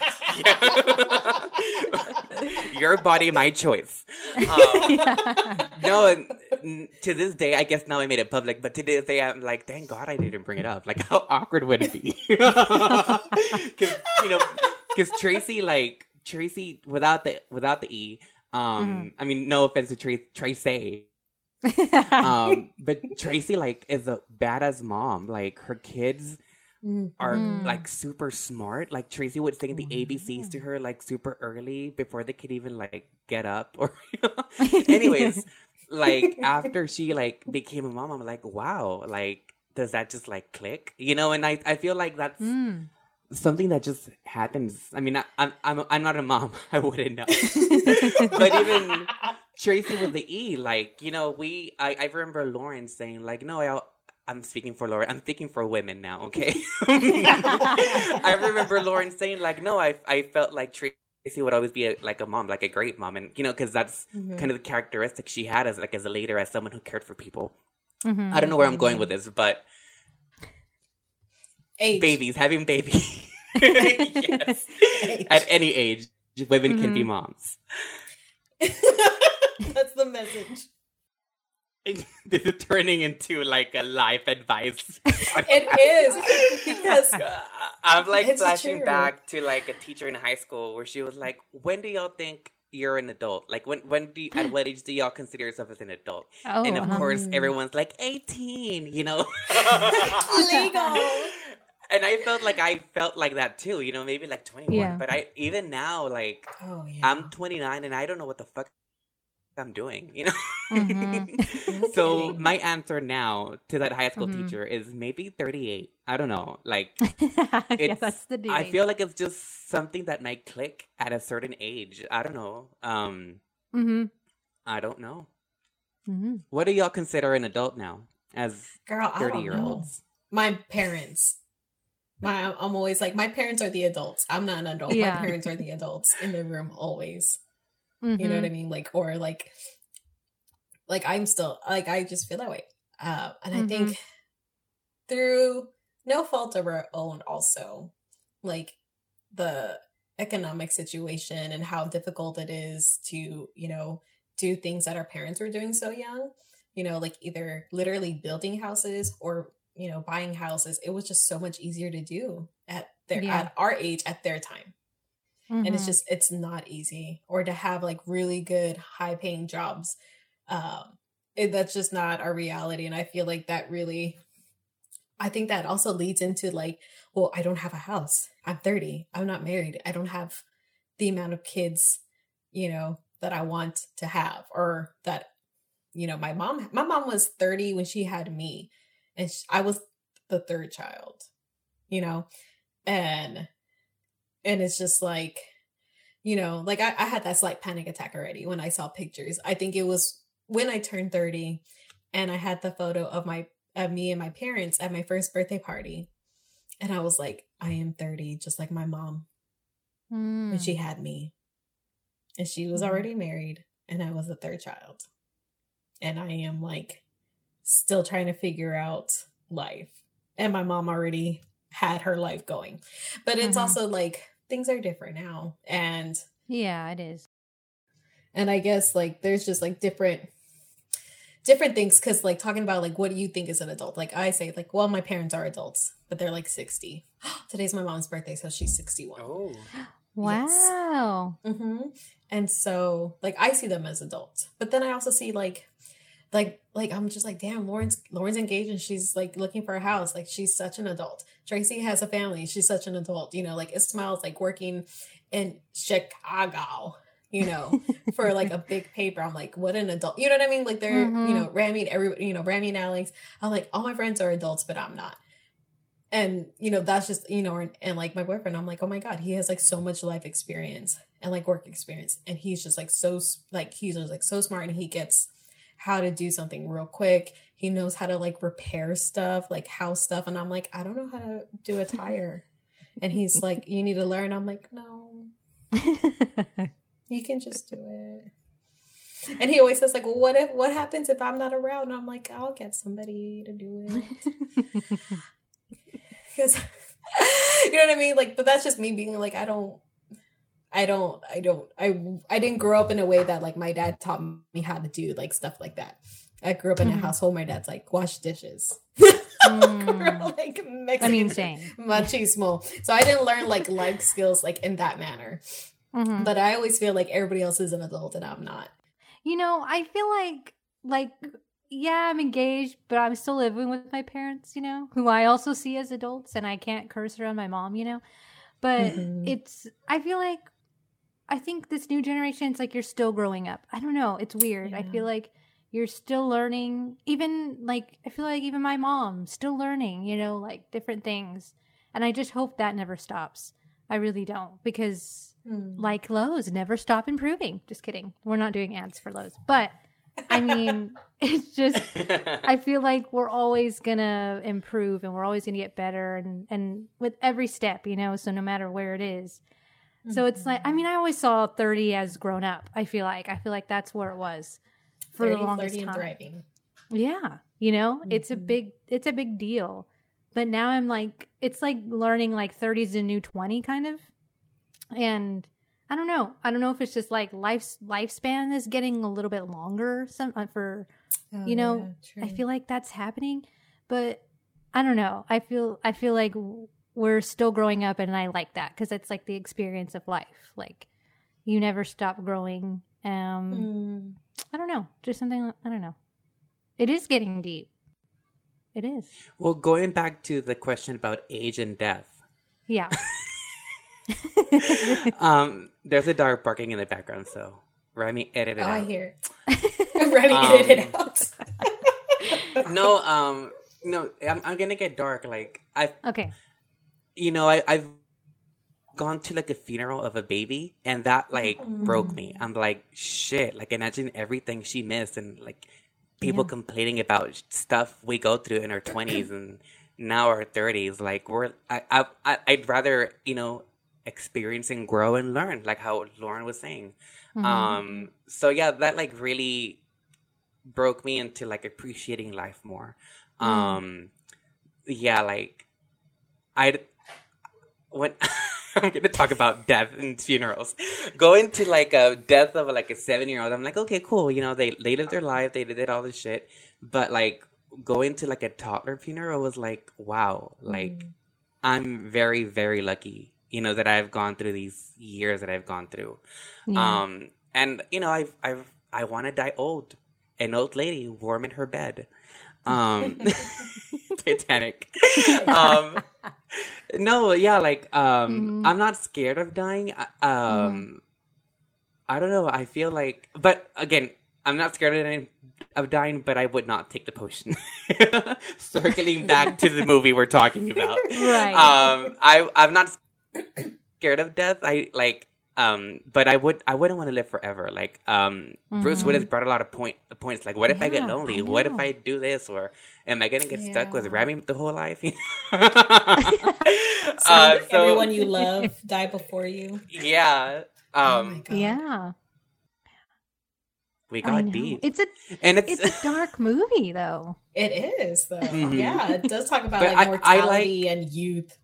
[SPEAKER 2] Your body, my choice. Um,
[SPEAKER 1] Yeah.
[SPEAKER 2] no, and, to this day, I guess now I made it public, but to this day, I'm like, thank God I didn't bring it up. Like, how awkward would it be? Because you know, because Tracy, like Tracy, without the without the e, um, I mean, no offense to Tracy, Tracy, um, but Tracy, like, is a badass mom. Like, her kids are
[SPEAKER 1] Mm.
[SPEAKER 2] like super smart. Like Tracy would sing the ABCs to her like super early before they could even like get up or anyways, like after she like became a mom, I'm like, wow, like does that just like click? You know, and I I feel like that's
[SPEAKER 1] Mm.
[SPEAKER 2] something that just happens. I mean, I, I'm I'm I'm not a mom. I wouldn't know. but even Tracy with the E, like, you know, we I, I remember Lauren saying, like, no, I I'm speaking for Lauren. I'm speaking for women now, okay? I remember Lauren saying like, "No, I I felt like Tracy would always be a, like a mom, like a great mom, and you know, because that's mm-hmm. kind of the characteristic she had as like as a leader, as someone who cared for people." Mm-hmm. I don't know where I'm going with this, but age. babies, having babies, yes, age. at any age, women mm-hmm. can be mm-hmm. moms.
[SPEAKER 3] that's the message.
[SPEAKER 2] this is turning into like a life advice.
[SPEAKER 3] it is because
[SPEAKER 2] I'm like flashing true. back to like a teacher in high school where she was like, "When do y'all think you're an adult? Like when when do you, at what age do y'all consider yourself as an adult?" Oh, and of um... course, everyone's like 18. You know, legal. And I felt like I felt like that too, you know, maybe like 21. Yeah. But I even now, like, oh, yeah. I'm 29 and I don't know what the fuck I'm doing, you know? Mm-hmm. so my answer now to that high school mm-hmm. teacher is maybe 38. I don't know. Like yeah, that's the I feel like it's just something that might click at a certain age. I don't know. Um mm-hmm. I don't know. Mm-hmm. What do y'all consider an adult now as Girl, 30 year olds?
[SPEAKER 3] My parents. My I'm always like my parents are the adults. I'm not an adult. Yeah. My parents are the adults in the room always. Mm-hmm. You know what I mm-hmm. mean? Like, or like, like I'm still like I just feel that way. Uh, and mm-hmm. I think through no fault of our own, also like the economic situation and how difficult it is to you know do things that our parents were doing so young. You know, like either literally building houses or you know buying houses. It was just so much easier to do at their yeah. at our age at their time. Mm-hmm. And it's mm-hmm. just, it's not easy. Or to have like really good, high paying jobs. Um, it, that's just not our reality. And I feel like that really, I think that also leads into like, well, I don't have a house. I'm 30. I'm not married. I don't have the amount of kids, you know, that I want to have or that, you know, my mom, my mom was 30 when she had me and she, I was the third child, you know, and and it's just like you know like I, I, had that slight panic attack already when i saw pictures i think it was when i turned 30 and i had the photo of my of me and my parents at my first birthday party and i was like i am 30 just like my mom mm. when she hmm. had me and she was mm. already married and i was the third child and i am like still trying to figure out life and my mom already had her life going. But it's mm-hmm. also like things are different now. And
[SPEAKER 1] yeah, it is.
[SPEAKER 3] And I guess like there's just like different different things because like talking about like what do you think is an adult like i say like well my parents are adults but they're like 60 today's my mom's birthday so she's 61 oh
[SPEAKER 1] wow
[SPEAKER 3] yes. mm-hmm. and so like i see them as adults but then i also see like like like I'm just like, damn, Lauren's Lauren's engaged and she's like looking for a house. Like she's such an adult. Tracy has a family. She's such an adult. You know, like Ismail's like working in Chicago, you know, for like a big paper. I'm like, what an adult. You know what I mean? Like they're, mm-hmm. you know, Rami and every you know, Rami and Alex. I'm like, all my friends are adults, but I'm not. And you know, that's just, you know, and, and like my boyfriend, I'm like, oh my God, he has like so much life experience and like work experience. And he's just like so like he's just like so smart and he gets how to do something real quick. He knows how to like repair stuff, like house stuff. And I'm like, I don't know how to do a tire. and he's like, You need to learn. I'm like, No. you can just do it. And he always says, like, well, what if what happens if I'm not around? And I'm like, I'll get somebody to do it. Because you know what I mean? Like, but that's just me being like, I don't I don't, I don't, I, I didn't grow up in a way that like my dad taught me how to do like stuff like that. I grew up in a mm-hmm. household. My dad's like wash dishes. Mm. like Mexican, I mean, same machismo. So I didn't learn like life skills like in that manner. Mm-hmm. But I always feel like everybody else is an adult and I'm not.
[SPEAKER 1] You know, I feel like like yeah, I'm engaged, but I'm still living with my parents. You know, who I also see as adults, and I can't curse around my mom. You know, but mm-hmm. it's I feel like I think this new generation, it's like you're still growing up. I don't know. It's weird. Yeah. I feel like you're still learning. Even like, I feel like even my mom still learning, you know, like different things. And I just hope that never stops. I really don't because, mm. like Lowe's, never stop improving. Just kidding. We're not doing ads for Lowe's. But I mean, it's just I feel like we're always gonna improve and we're always gonna get better and and with every step, you know. So no matter where it is, so it's like I mean, I always saw thirty as grown up. I feel like I feel like that's where it was for
[SPEAKER 3] 30,
[SPEAKER 1] the longest
[SPEAKER 3] 30 and
[SPEAKER 1] time.
[SPEAKER 3] thriving.
[SPEAKER 1] Yeah, you know, it's a
[SPEAKER 3] Mhm.
[SPEAKER 1] big it's a big deal. But now I'm like it's like learning like 30 is a new 20 kind of. And I don't know. I don't know if it's just like life lifespan is getting a little bit longer some uh, for
[SPEAKER 3] Oh,
[SPEAKER 1] You know,
[SPEAKER 3] yeah,
[SPEAKER 1] I feel like that's happening, but I don't know. I feel I feel like we're still growing up and I like that cuz it's like the experience of life. Like you never stop growing. Um
[SPEAKER 3] Mm.
[SPEAKER 1] I don't know. Just something I don't know. It is getting deep. It is.
[SPEAKER 2] well, going back to the question about age and death,
[SPEAKER 1] Yeah.
[SPEAKER 2] um, there's a dog barking in the background, so Remy, edit it
[SPEAKER 3] Oh, I
[SPEAKER 2] out.
[SPEAKER 3] hear it. I'm ready to
[SPEAKER 2] Um,
[SPEAKER 3] edit it out.
[SPEAKER 2] no, um, no, I'm, I'm gonna get dark. Like I,
[SPEAKER 1] okay.
[SPEAKER 2] You know, I, I've gone to like a funeral of a baby, and that like broke me. I'm like, shit. Like imagine everything she missed, and like people
[SPEAKER 1] Yeah.
[SPEAKER 2] complaining about stuff we go through in our 20s and now our 30s. Like we're, I, I, I'd rather you know experience and grow and learn, like how Lauren was saying.
[SPEAKER 1] Mhm.
[SPEAKER 2] Um, so yeah, that like really broke me into like appreciating life more.
[SPEAKER 1] Mm.
[SPEAKER 2] Um, yeah, like I when I'm gonna talk about death and funerals, going to like a death of like a seven year old, I'm like, okay, cool. You know, they they lived their life, they did all this shit, but like going to like a toddler funeral was like, wow, like
[SPEAKER 3] Mm.
[SPEAKER 2] I'm very very lucky. You know that I've gone through these years that I've gone through.
[SPEAKER 1] Yeah.
[SPEAKER 2] Um, and you know, I've, I've, I want to die old, an old lady warm in her bed. Um, Titanic. um, no, yeah, like, um,
[SPEAKER 1] Mhm.
[SPEAKER 2] I'm not scared of dying. I- Um, I don't know. I feel like, but again, I'm not scared of dying, of dying, but I would not take the potion. Circling back to the movie we're talking about
[SPEAKER 1] right.
[SPEAKER 2] um i i'm not scared of death i like um but i would i wouldn't want to live forever like um bruce
[SPEAKER 1] Mhm.
[SPEAKER 2] willis brought a lot of point points like what if i get lonely
[SPEAKER 1] I
[SPEAKER 2] what if i do this or am i gonna get stuck with
[SPEAKER 3] Yeah.
[SPEAKER 2] rami the whole life
[SPEAKER 3] So
[SPEAKER 2] uh, so
[SPEAKER 3] everyone you love die before you.
[SPEAKER 2] yeah
[SPEAKER 3] oh
[SPEAKER 2] um
[SPEAKER 3] my god.
[SPEAKER 1] yeah.
[SPEAKER 2] we got deep
[SPEAKER 1] It's a
[SPEAKER 2] and it's,
[SPEAKER 1] it's a dark movie though.
[SPEAKER 3] It is though.
[SPEAKER 2] Mhm.
[SPEAKER 3] Yeah, it does talk about
[SPEAKER 2] But
[SPEAKER 3] like
[SPEAKER 2] I- I like-
[SPEAKER 3] mortality and youth.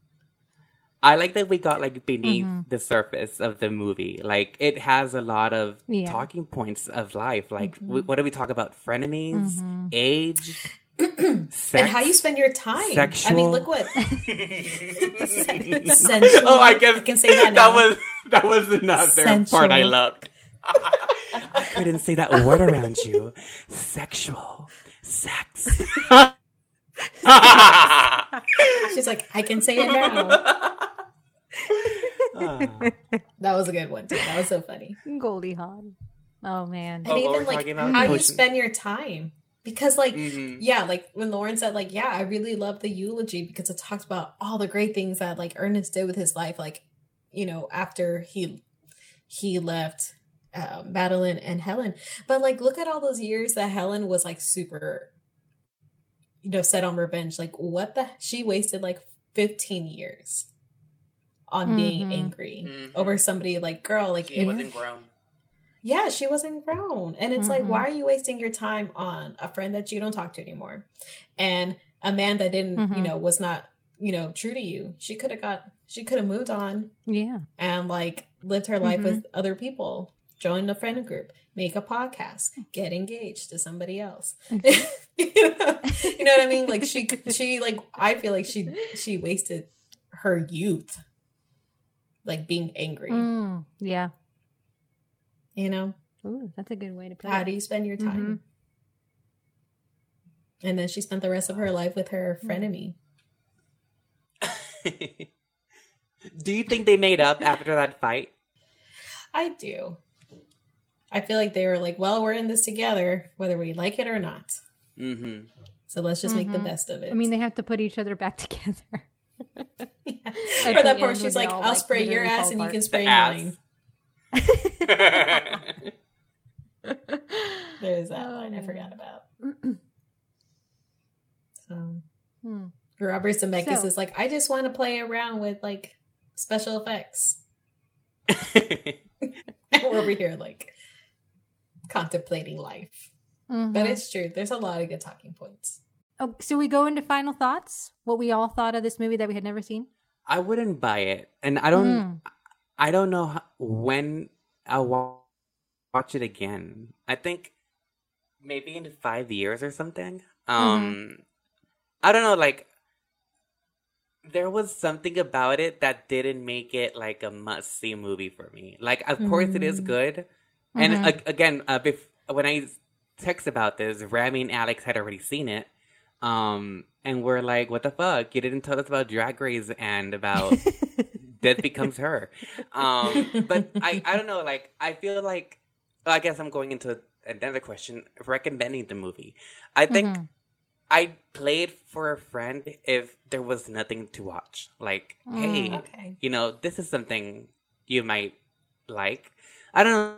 [SPEAKER 2] I like that we got like beneath
[SPEAKER 1] Mhm.
[SPEAKER 2] the surface of the movie. Like it has a lot of
[SPEAKER 1] Yeah.
[SPEAKER 2] talking points of life. Like
[SPEAKER 3] Mhm.
[SPEAKER 2] w- what do we talk about? Frenemies,
[SPEAKER 1] Mhm.
[SPEAKER 2] age, sex,
[SPEAKER 3] and how you spend your time. I mean, look what Sensual.
[SPEAKER 2] oh, I guess
[SPEAKER 3] I can say that
[SPEAKER 2] that
[SPEAKER 3] now.
[SPEAKER 2] was that was another part I
[SPEAKER 3] Sensual.
[SPEAKER 2] loved. I couldn't say that word around you. Sexual, sex.
[SPEAKER 3] She's like, I can say it now. That was a good one too. That was so funny.
[SPEAKER 1] Goldie Hawn. Oh man.
[SPEAKER 3] And
[SPEAKER 2] Oh,
[SPEAKER 3] even like
[SPEAKER 2] talking about?
[SPEAKER 3] how you spend your time. Because like
[SPEAKER 2] Mhm.
[SPEAKER 3] yeah, like when Lauren said, like, yeah, I really love the eulogy because it talks about all the great things that like Ernest did with his life, like, you know, after he he left uh, Madeline and Helen. But like, look at all those years that Helen was like super, you know, set on revenge. Like, what the? She wasted like fifteen years on being
[SPEAKER 1] Mhm.
[SPEAKER 3] angry
[SPEAKER 2] Mhm.
[SPEAKER 3] over somebody. Like, girl, like,
[SPEAKER 2] She wasn't grown.
[SPEAKER 3] yeah, she wasn't grown. And it's like,
[SPEAKER 1] Mhm.
[SPEAKER 3] why are you wasting your time on a friend that you don't talk to anymore? And a man that didn't, you
[SPEAKER 1] Mhm.
[SPEAKER 3] know, was not, you know, true to you. She could have got, she could have moved on
[SPEAKER 1] Yeah.
[SPEAKER 3] and like lived her life with other people, joined a friend group, make a podcast, get engaged to somebody else. you, know, you know what I mean? Like she, she, like, I feel like she, she wasted her youth, like being angry,
[SPEAKER 1] Mm, yeah.
[SPEAKER 3] you know?
[SPEAKER 1] Ooh, that's a good way to put
[SPEAKER 3] How
[SPEAKER 1] it.
[SPEAKER 3] do you spend your time? And then she spent the rest of her life with her frenemy.
[SPEAKER 2] Do you think they made up after that fight?
[SPEAKER 3] I do. I feel like they were like, well, we're in this together, whether we like it or not.
[SPEAKER 2] Mm-hmm.
[SPEAKER 3] So let's just make the
[SPEAKER 1] Mhm.
[SPEAKER 3] best of it.
[SPEAKER 1] I mean, they have to put each other back together.
[SPEAKER 3] Yeah. For that part, she's like, I'll
[SPEAKER 1] like,
[SPEAKER 3] spray your ass
[SPEAKER 1] fall
[SPEAKER 3] and you can spray
[SPEAKER 2] ass.
[SPEAKER 3] mine. There's that line I forgot about. so
[SPEAKER 1] Hmm.
[SPEAKER 3] Robert Zemeckis
[SPEAKER 1] So-
[SPEAKER 3] is like, I just want to play around with like special effects. We're over here like contemplating life. But
[SPEAKER 1] Mhm.
[SPEAKER 3] it's true. There's a lot of good talking points.
[SPEAKER 1] Oh, so we go into final thoughts. What we all thought of this movie that we had never seen.
[SPEAKER 2] I wouldn't buy it, and I don't.
[SPEAKER 1] Mm.
[SPEAKER 2] I don't know how, when I'll watch it again. I think maybe in five years or something. Um, I don't know. Like, there was something about it that didn't make it like a must see movie for me. Like, of course, it is
[SPEAKER 3] Mm.
[SPEAKER 2] good. And
[SPEAKER 1] Mhm.
[SPEAKER 2] ag- again, uh, bef- when I text about this, Rami and Alex had already seen it. Um, and we're like, what the fuck? You didn't tell us about Drag Race and about Death Becomes Her. Um, but I, I don't know, like, I feel like, I guess I'm going into another question, recommending the movie. I think
[SPEAKER 1] Mhm.
[SPEAKER 2] I'd play it for a friend if there was nothing to watch. Like, hey,
[SPEAKER 1] Mm.
[SPEAKER 3] Okay.
[SPEAKER 2] you know, this is something you might like. I don't know.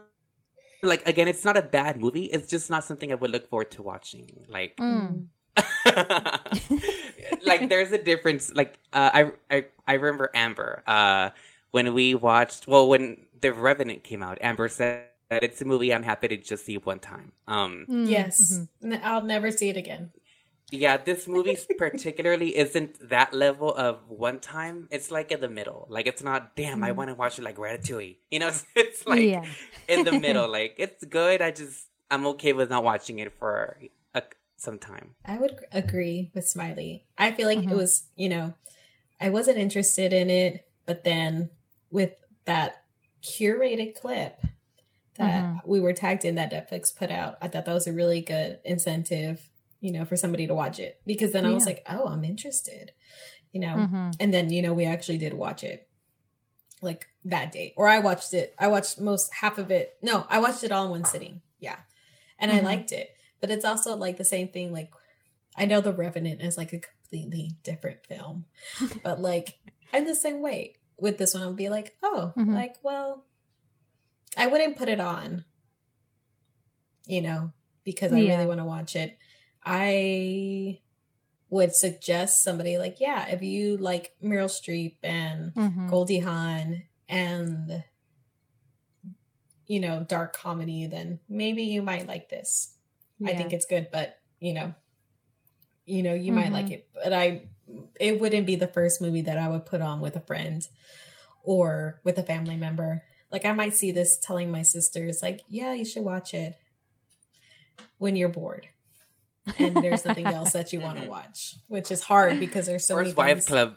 [SPEAKER 2] Like, again, it's not a bad movie. It's just not something I would look forward to watching. Like,
[SPEAKER 1] Mm.
[SPEAKER 2] like there's a difference. Like, uh, I, I, I remember Amber, uh, when we watched, well, when The Revenant came out, Amber said that it's a movie I'm happy to just see one time. Um,
[SPEAKER 1] Mm.
[SPEAKER 3] Yes.
[SPEAKER 1] Mhm.
[SPEAKER 3] N- I'll never see it again.
[SPEAKER 2] Yeah, this movie particularly isn't that level of one time. It's like in the middle. Like it's not. Damn, I
[SPEAKER 3] Mm.
[SPEAKER 2] want to watch it like Ratatouille. You know, it's, it's like
[SPEAKER 1] yeah.
[SPEAKER 2] in the middle. Like it's good. I just I'm okay with not watching it for a, some time.
[SPEAKER 3] I would agree with Smiley. I feel like
[SPEAKER 1] Mhm.
[SPEAKER 3] it was, you know, I wasn't interested in it, but then with that curated clip that
[SPEAKER 1] Mhm.
[SPEAKER 3] we were tagged in that Netflix put out, I thought that was a really good incentive, you know, for somebody to watch it because then I was like, oh, I'm interested, you know.
[SPEAKER 1] Mhm.
[SPEAKER 3] And then, you know, we actually did watch it like that day. Or I watched it. I watched most half of it. No, I watched it all in one sitting. Yeah. And
[SPEAKER 1] Mhm.
[SPEAKER 3] I liked it. But it's also like the same thing. Like, I know The Revenant is like a completely different film. but like, I'm the same way with this one. I'll be like, oh,
[SPEAKER 1] Mhm.
[SPEAKER 3] like, well, I wouldn't put it on, you know, because I
[SPEAKER 1] Yeah.
[SPEAKER 3] really want to watch it. I would suggest somebody like, yeah, if you like Meryl Streep and
[SPEAKER 1] Mhm.
[SPEAKER 3] Goldie Hawn and you know dark comedy, then maybe you might like this. I think it's good, but you know, you know, you might
[SPEAKER 1] Mhm.
[SPEAKER 3] like it, but I, it wouldn't be the first movie that I would put on with a friend or with a family member. Like I might see this telling my sisters, like, yeah, you should watch it when you're bored and there's nothing else that you want to watch, which is hard because there's so many
[SPEAKER 2] First Wives
[SPEAKER 3] things-
[SPEAKER 2] Club.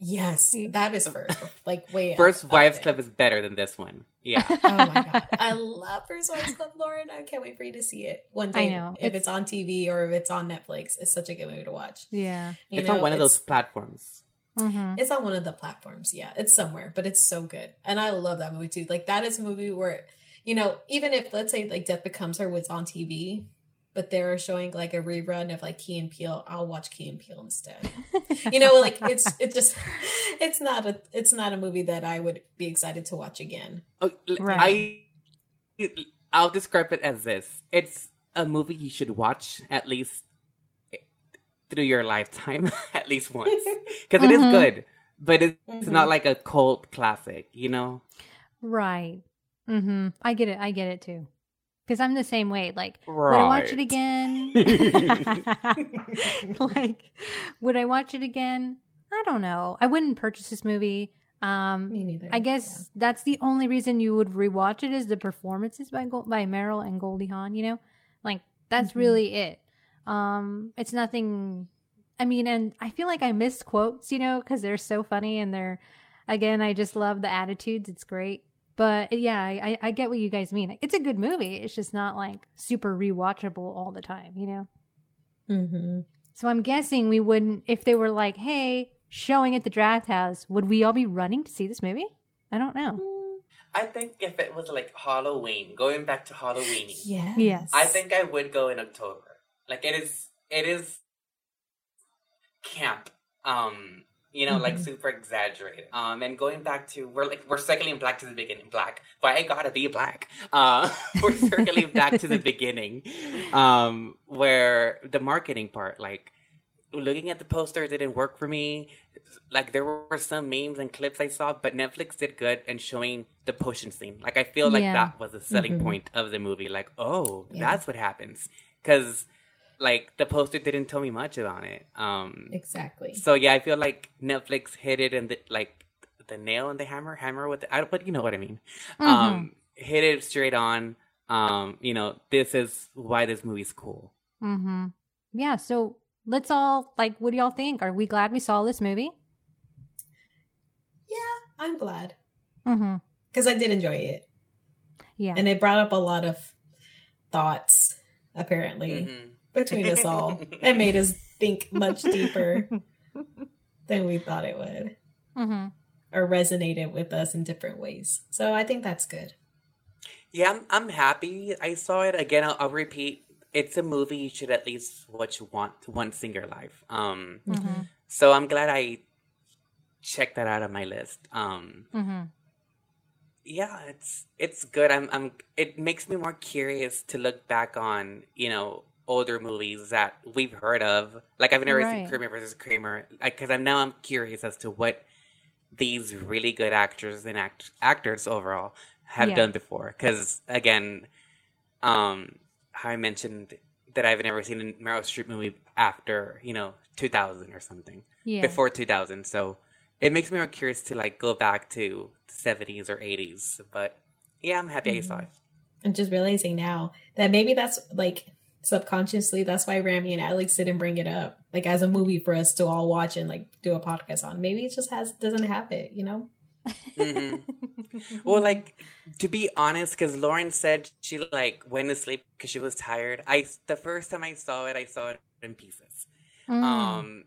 [SPEAKER 3] Yes, that is first, like way
[SPEAKER 2] First
[SPEAKER 3] up
[SPEAKER 2] Wives
[SPEAKER 3] there.
[SPEAKER 2] Club is better than this one. Yeah.
[SPEAKER 3] Oh my god, I love First Wives Club, Lauren. I can't wait for you to see it one
[SPEAKER 1] I know.
[SPEAKER 3] if
[SPEAKER 1] It's-
[SPEAKER 3] it's on TV or if it's on Netflix. It's such a good movie to watch.
[SPEAKER 1] yeah.
[SPEAKER 3] You
[SPEAKER 2] it's
[SPEAKER 3] know,
[SPEAKER 2] on one of those
[SPEAKER 3] it's-
[SPEAKER 2] platforms.
[SPEAKER 1] hmm
[SPEAKER 3] It's on one of the platforms. Yeah, it's somewhere, but it's so good, and I love that movie too. Like that is a movie where, you know, even if let's say like Death Becomes Her was on TV, but they're showing like a rerun of like Key and Peele, I'll watch Key and Peele instead. you know, like it's it just it's not a it's not a movie that I would be excited to watch again.
[SPEAKER 2] Oh,
[SPEAKER 1] Right.
[SPEAKER 2] I I'll describe it as this: it's a movie you should watch at least through your lifetime, at least once, because it is
[SPEAKER 1] Mhm.
[SPEAKER 2] good. But it's
[SPEAKER 3] Mhm.
[SPEAKER 2] not like a cult classic, you know.
[SPEAKER 1] Right. Mm-hmm. I get it. I get it too. Because I'm the same way. Like, would I watch it again? like, would I watch it again? I don't know. I wouldn't purchase this movie. Um,
[SPEAKER 3] Me neither.
[SPEAKER 1] I guess that's the only reason you would rewatch it is the performances by Gold- by Meryl and Goldie Hawn. You know, like that's
[SPEAKER 3] Mhm.
[SPEAKER 1] really it. Um, it's nothing. I mean, and I feel like I missed quotes. You know, because they're so funny and they're again. I just love the attitudes. It's great. But yeah, I, I- I get what you guys mean. It's a good movie. It's just not like super rewatchable all the time. You know.
[SPEAKER 3] Mm-hmm.
[SPEAKER 1] So I'm guessing we wouldn't if they were like, "Hey, showing at the draft house," would we all be running to see this movie? I don't know.
[SPEAKER 2] I think if it was like Halloween, going back to Halloween,
[SPEAKER 3] Yes.
[SPEAKER 1] Yes.
[SPEAKER 2] I think I would go in October. Like it is, it is camp. Um, you know, mm-hmm. like super exaggerated. Um, and going back to we're like we're circling back to the beginning, black. But I gotta be black. Uh, we're circling back to the beginning, um, where the marketing part, like looking at the poster, didn't work for me. Like there were some memes and clips I saw, but Netflix did good in showing the potion scene. Like I feel like yeah. that was the selling mm-hmm. point of the movie. Like, oh, yeah. that's what happens because like the poster didn't tell me much about it. Um
[SPEAKER 3] Exactly.
[SPEAKER 2] So yeah, I feel like Netflix hit it and the like the nail and the hammer, hammer with the I but you know what I mean. Mm-hmm. Um hit it straight on. Um, you know, this is why this movie's cool.
[SPEAKER 1] Mm-hmm. Yeah, so let's all like what do y'all think? Are we glad we saw this movie?
[SPEAKER 3] Yeah, I'm glad.
[SPEAKER 1] Mm-hmm.
[SPEAKER 3] Because I did enjoy it.
[SPEAKER 1] Yeah.
[SPEAKER 3] And it brought up a lot of thoughts, apparently. Mm-hmm between us all. It made us think much deeper than we thought it would.
[SPEAKER 1] Mm-hmm.
[SPEAKER 3] Or resonated with us in different ways. So I think that's good.
[SPEAKER 2] Yeah, I'm, I'm happy I saw it. Again, I'll, I'll repeat it's a movie you should at least watch once once in your life. Um, mm-hmm. So I'm glad I checked that out of my list. Um,
[SPEAKER 1] mm-hmm.
[SPEAKER 2] Yeah, it's it's good. I'm I'm. It makes me more curious to look back on you know older movies that we've heard of. Like I've never right. seen Kramer versus Kramer, because I'm now I'm curious as to what these really good actors and act- actors overall have yeah. done before. Because again, um, how I mentioned that I've never seen a Meryl Streep movie after you know 2000 or something.
[SPEAKER 1] Yeah.
[SPEAKER 2] Before 2000, so it makes me more curious to like go back to 70s or 80s. But yeah, I'm happy mm-hmm. I saw it.
[SPEAKER 3] I'm just realizing now that maybe that's like subconsciously that's why Rami and Alex didn't bring it up like as a movie for us to all watch and like do a podcast on. Maybe it just has doesn't have it, you know.
[SPEAKER 2] Mm-hmm. well, like to be honest, because Lauren said she like went to sleep because she was tired. I the first time I saw it, I saw it in pieces. Mm. Um,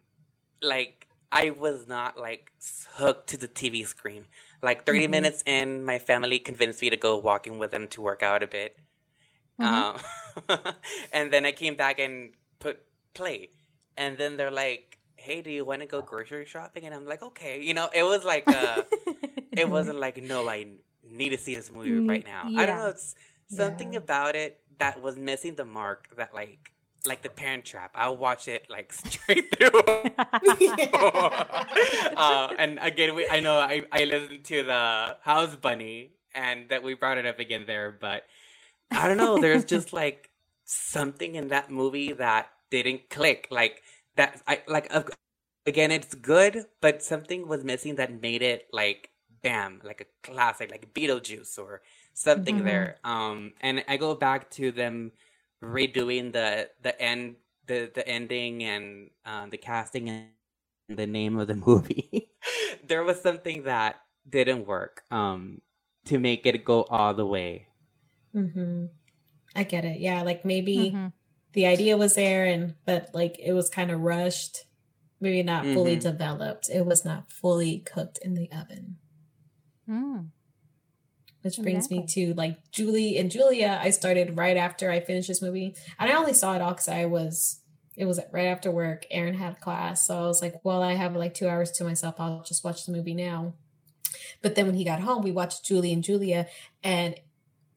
[SPEAKER 2] like I was not like hooked to the TV screen. Like 30 mm-hmm. minutes in, my family convinced me to go walking with them to work out a bit. Mm-hmm. Um, and then I came back and put play. And then they're like, hey, do you want to go grocery shopping? And I'm like, okay. You know, it was like, uh, it wasn't like, no, I need to see this movie right now. Yeah. I don't know. It's something yeah. about it that was missing the mark that, like, like the Parent Trap. I'll watch it like straight through. uh, and again, we, I know I, I listened to the House Bunny and that we brought it up again there, but I don't know. There's just like something in that movie that didn't click. Like that. I like again. It's good, but something was missing that made it like bam, like a classic, like Beetlejuice or something mm-hmm. there. Um, and I go back to them redoing the the end, the the ending, and uh, the casting and the name of the movie. there was something that didn't work. Um, to make it go all the way
[SPEAKER 3] Mm-hmm. I get it. Yeah, like maybe mm-hmm. the idea was there, and but like it was kind of rushed, maybe not mm-hmm. fully developed. It was not fully cooked in the oven.
[SPEAKER 1] Mm.
[SPEAKER 3] Which brings exactly. me to like Julie and Julia. I started right after I finished this movie, and I only saw it all because I was it was right after work. Aaron had class, so I was like, "Well, I have like two hours to myself. I'll just watch the movie now." But then when he got home, we watched Julie and Julia, and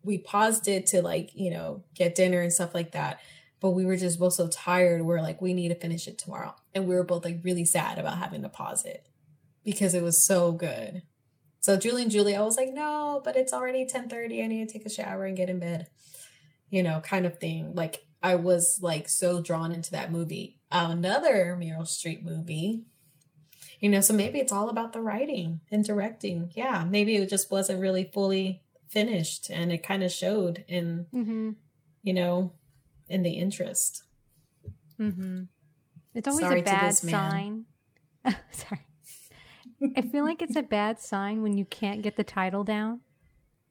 [SPEAKER 3] we paused it to like you know get dinner and stuff like that but we were just both so tired we're like we need to finish it tomorrow. And we were both like really sad about having to pause it because it was so good. So julie and julia i was like no but it's already 10 30 i need to take a shower and get in bed you know kind of thing. Like i was like so drawn into that movie. Another meryl streep movie you know so maybe it's all about the writing and directing. Yeah maybe it just wasn't really fully finished and it kind of showed in
[SPEAKER 1] mm-hmm.
[SPEAKER 3] you know in the interest
[SPEAKER 1] mm-hmm. it's always Sorry a bad sign Sorry. I feel like it's a bad sign when you can't get the title down.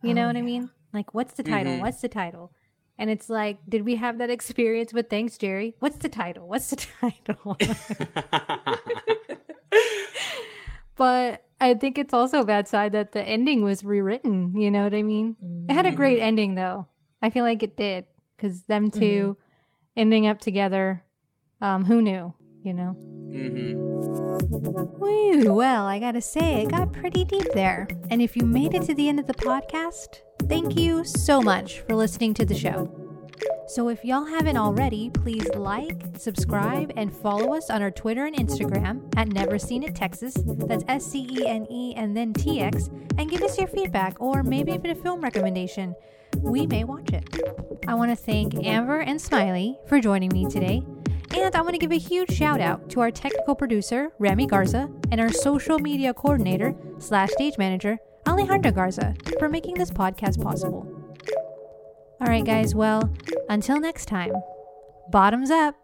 [SPEAKER 1] You oh, know what yeah. I mean? Like, what's the title? Mm-hmm. What's the title? And it's like, did we have that experience with Thanks, Jerry? What's the title? What's the title? but I think it's also a bad side that the ending was rewritten. You know what I mean? Mm-hmm. It had a mm-hmm. great ending though. I feel like it did because them 2 mm-hmm. ending up together. Um, who knew? you know?
[SPEAKER 2] Mm-hmm.
[SPEAKER 1] Well, I gotta say, it got pretty deep there. And if you made it to the end of the podcast, thank you so much for listening to the show. So if y'all haven't already, please like, subscribe, and follow us on our Twitter and Instagram at Never Scene It Texas. That's S C E N E and then T X, and give us your feedback or maybe even a film recommendation. We may watch it. I want to thank Amber and Smiley for joining me today. And I want to give a huge shout out to our technical producer, Remy Garza, and our social media coordinator slash stage manager, Alejandra Garza, for making this podcast possible. All right, guys, well, until next time, bottoms up.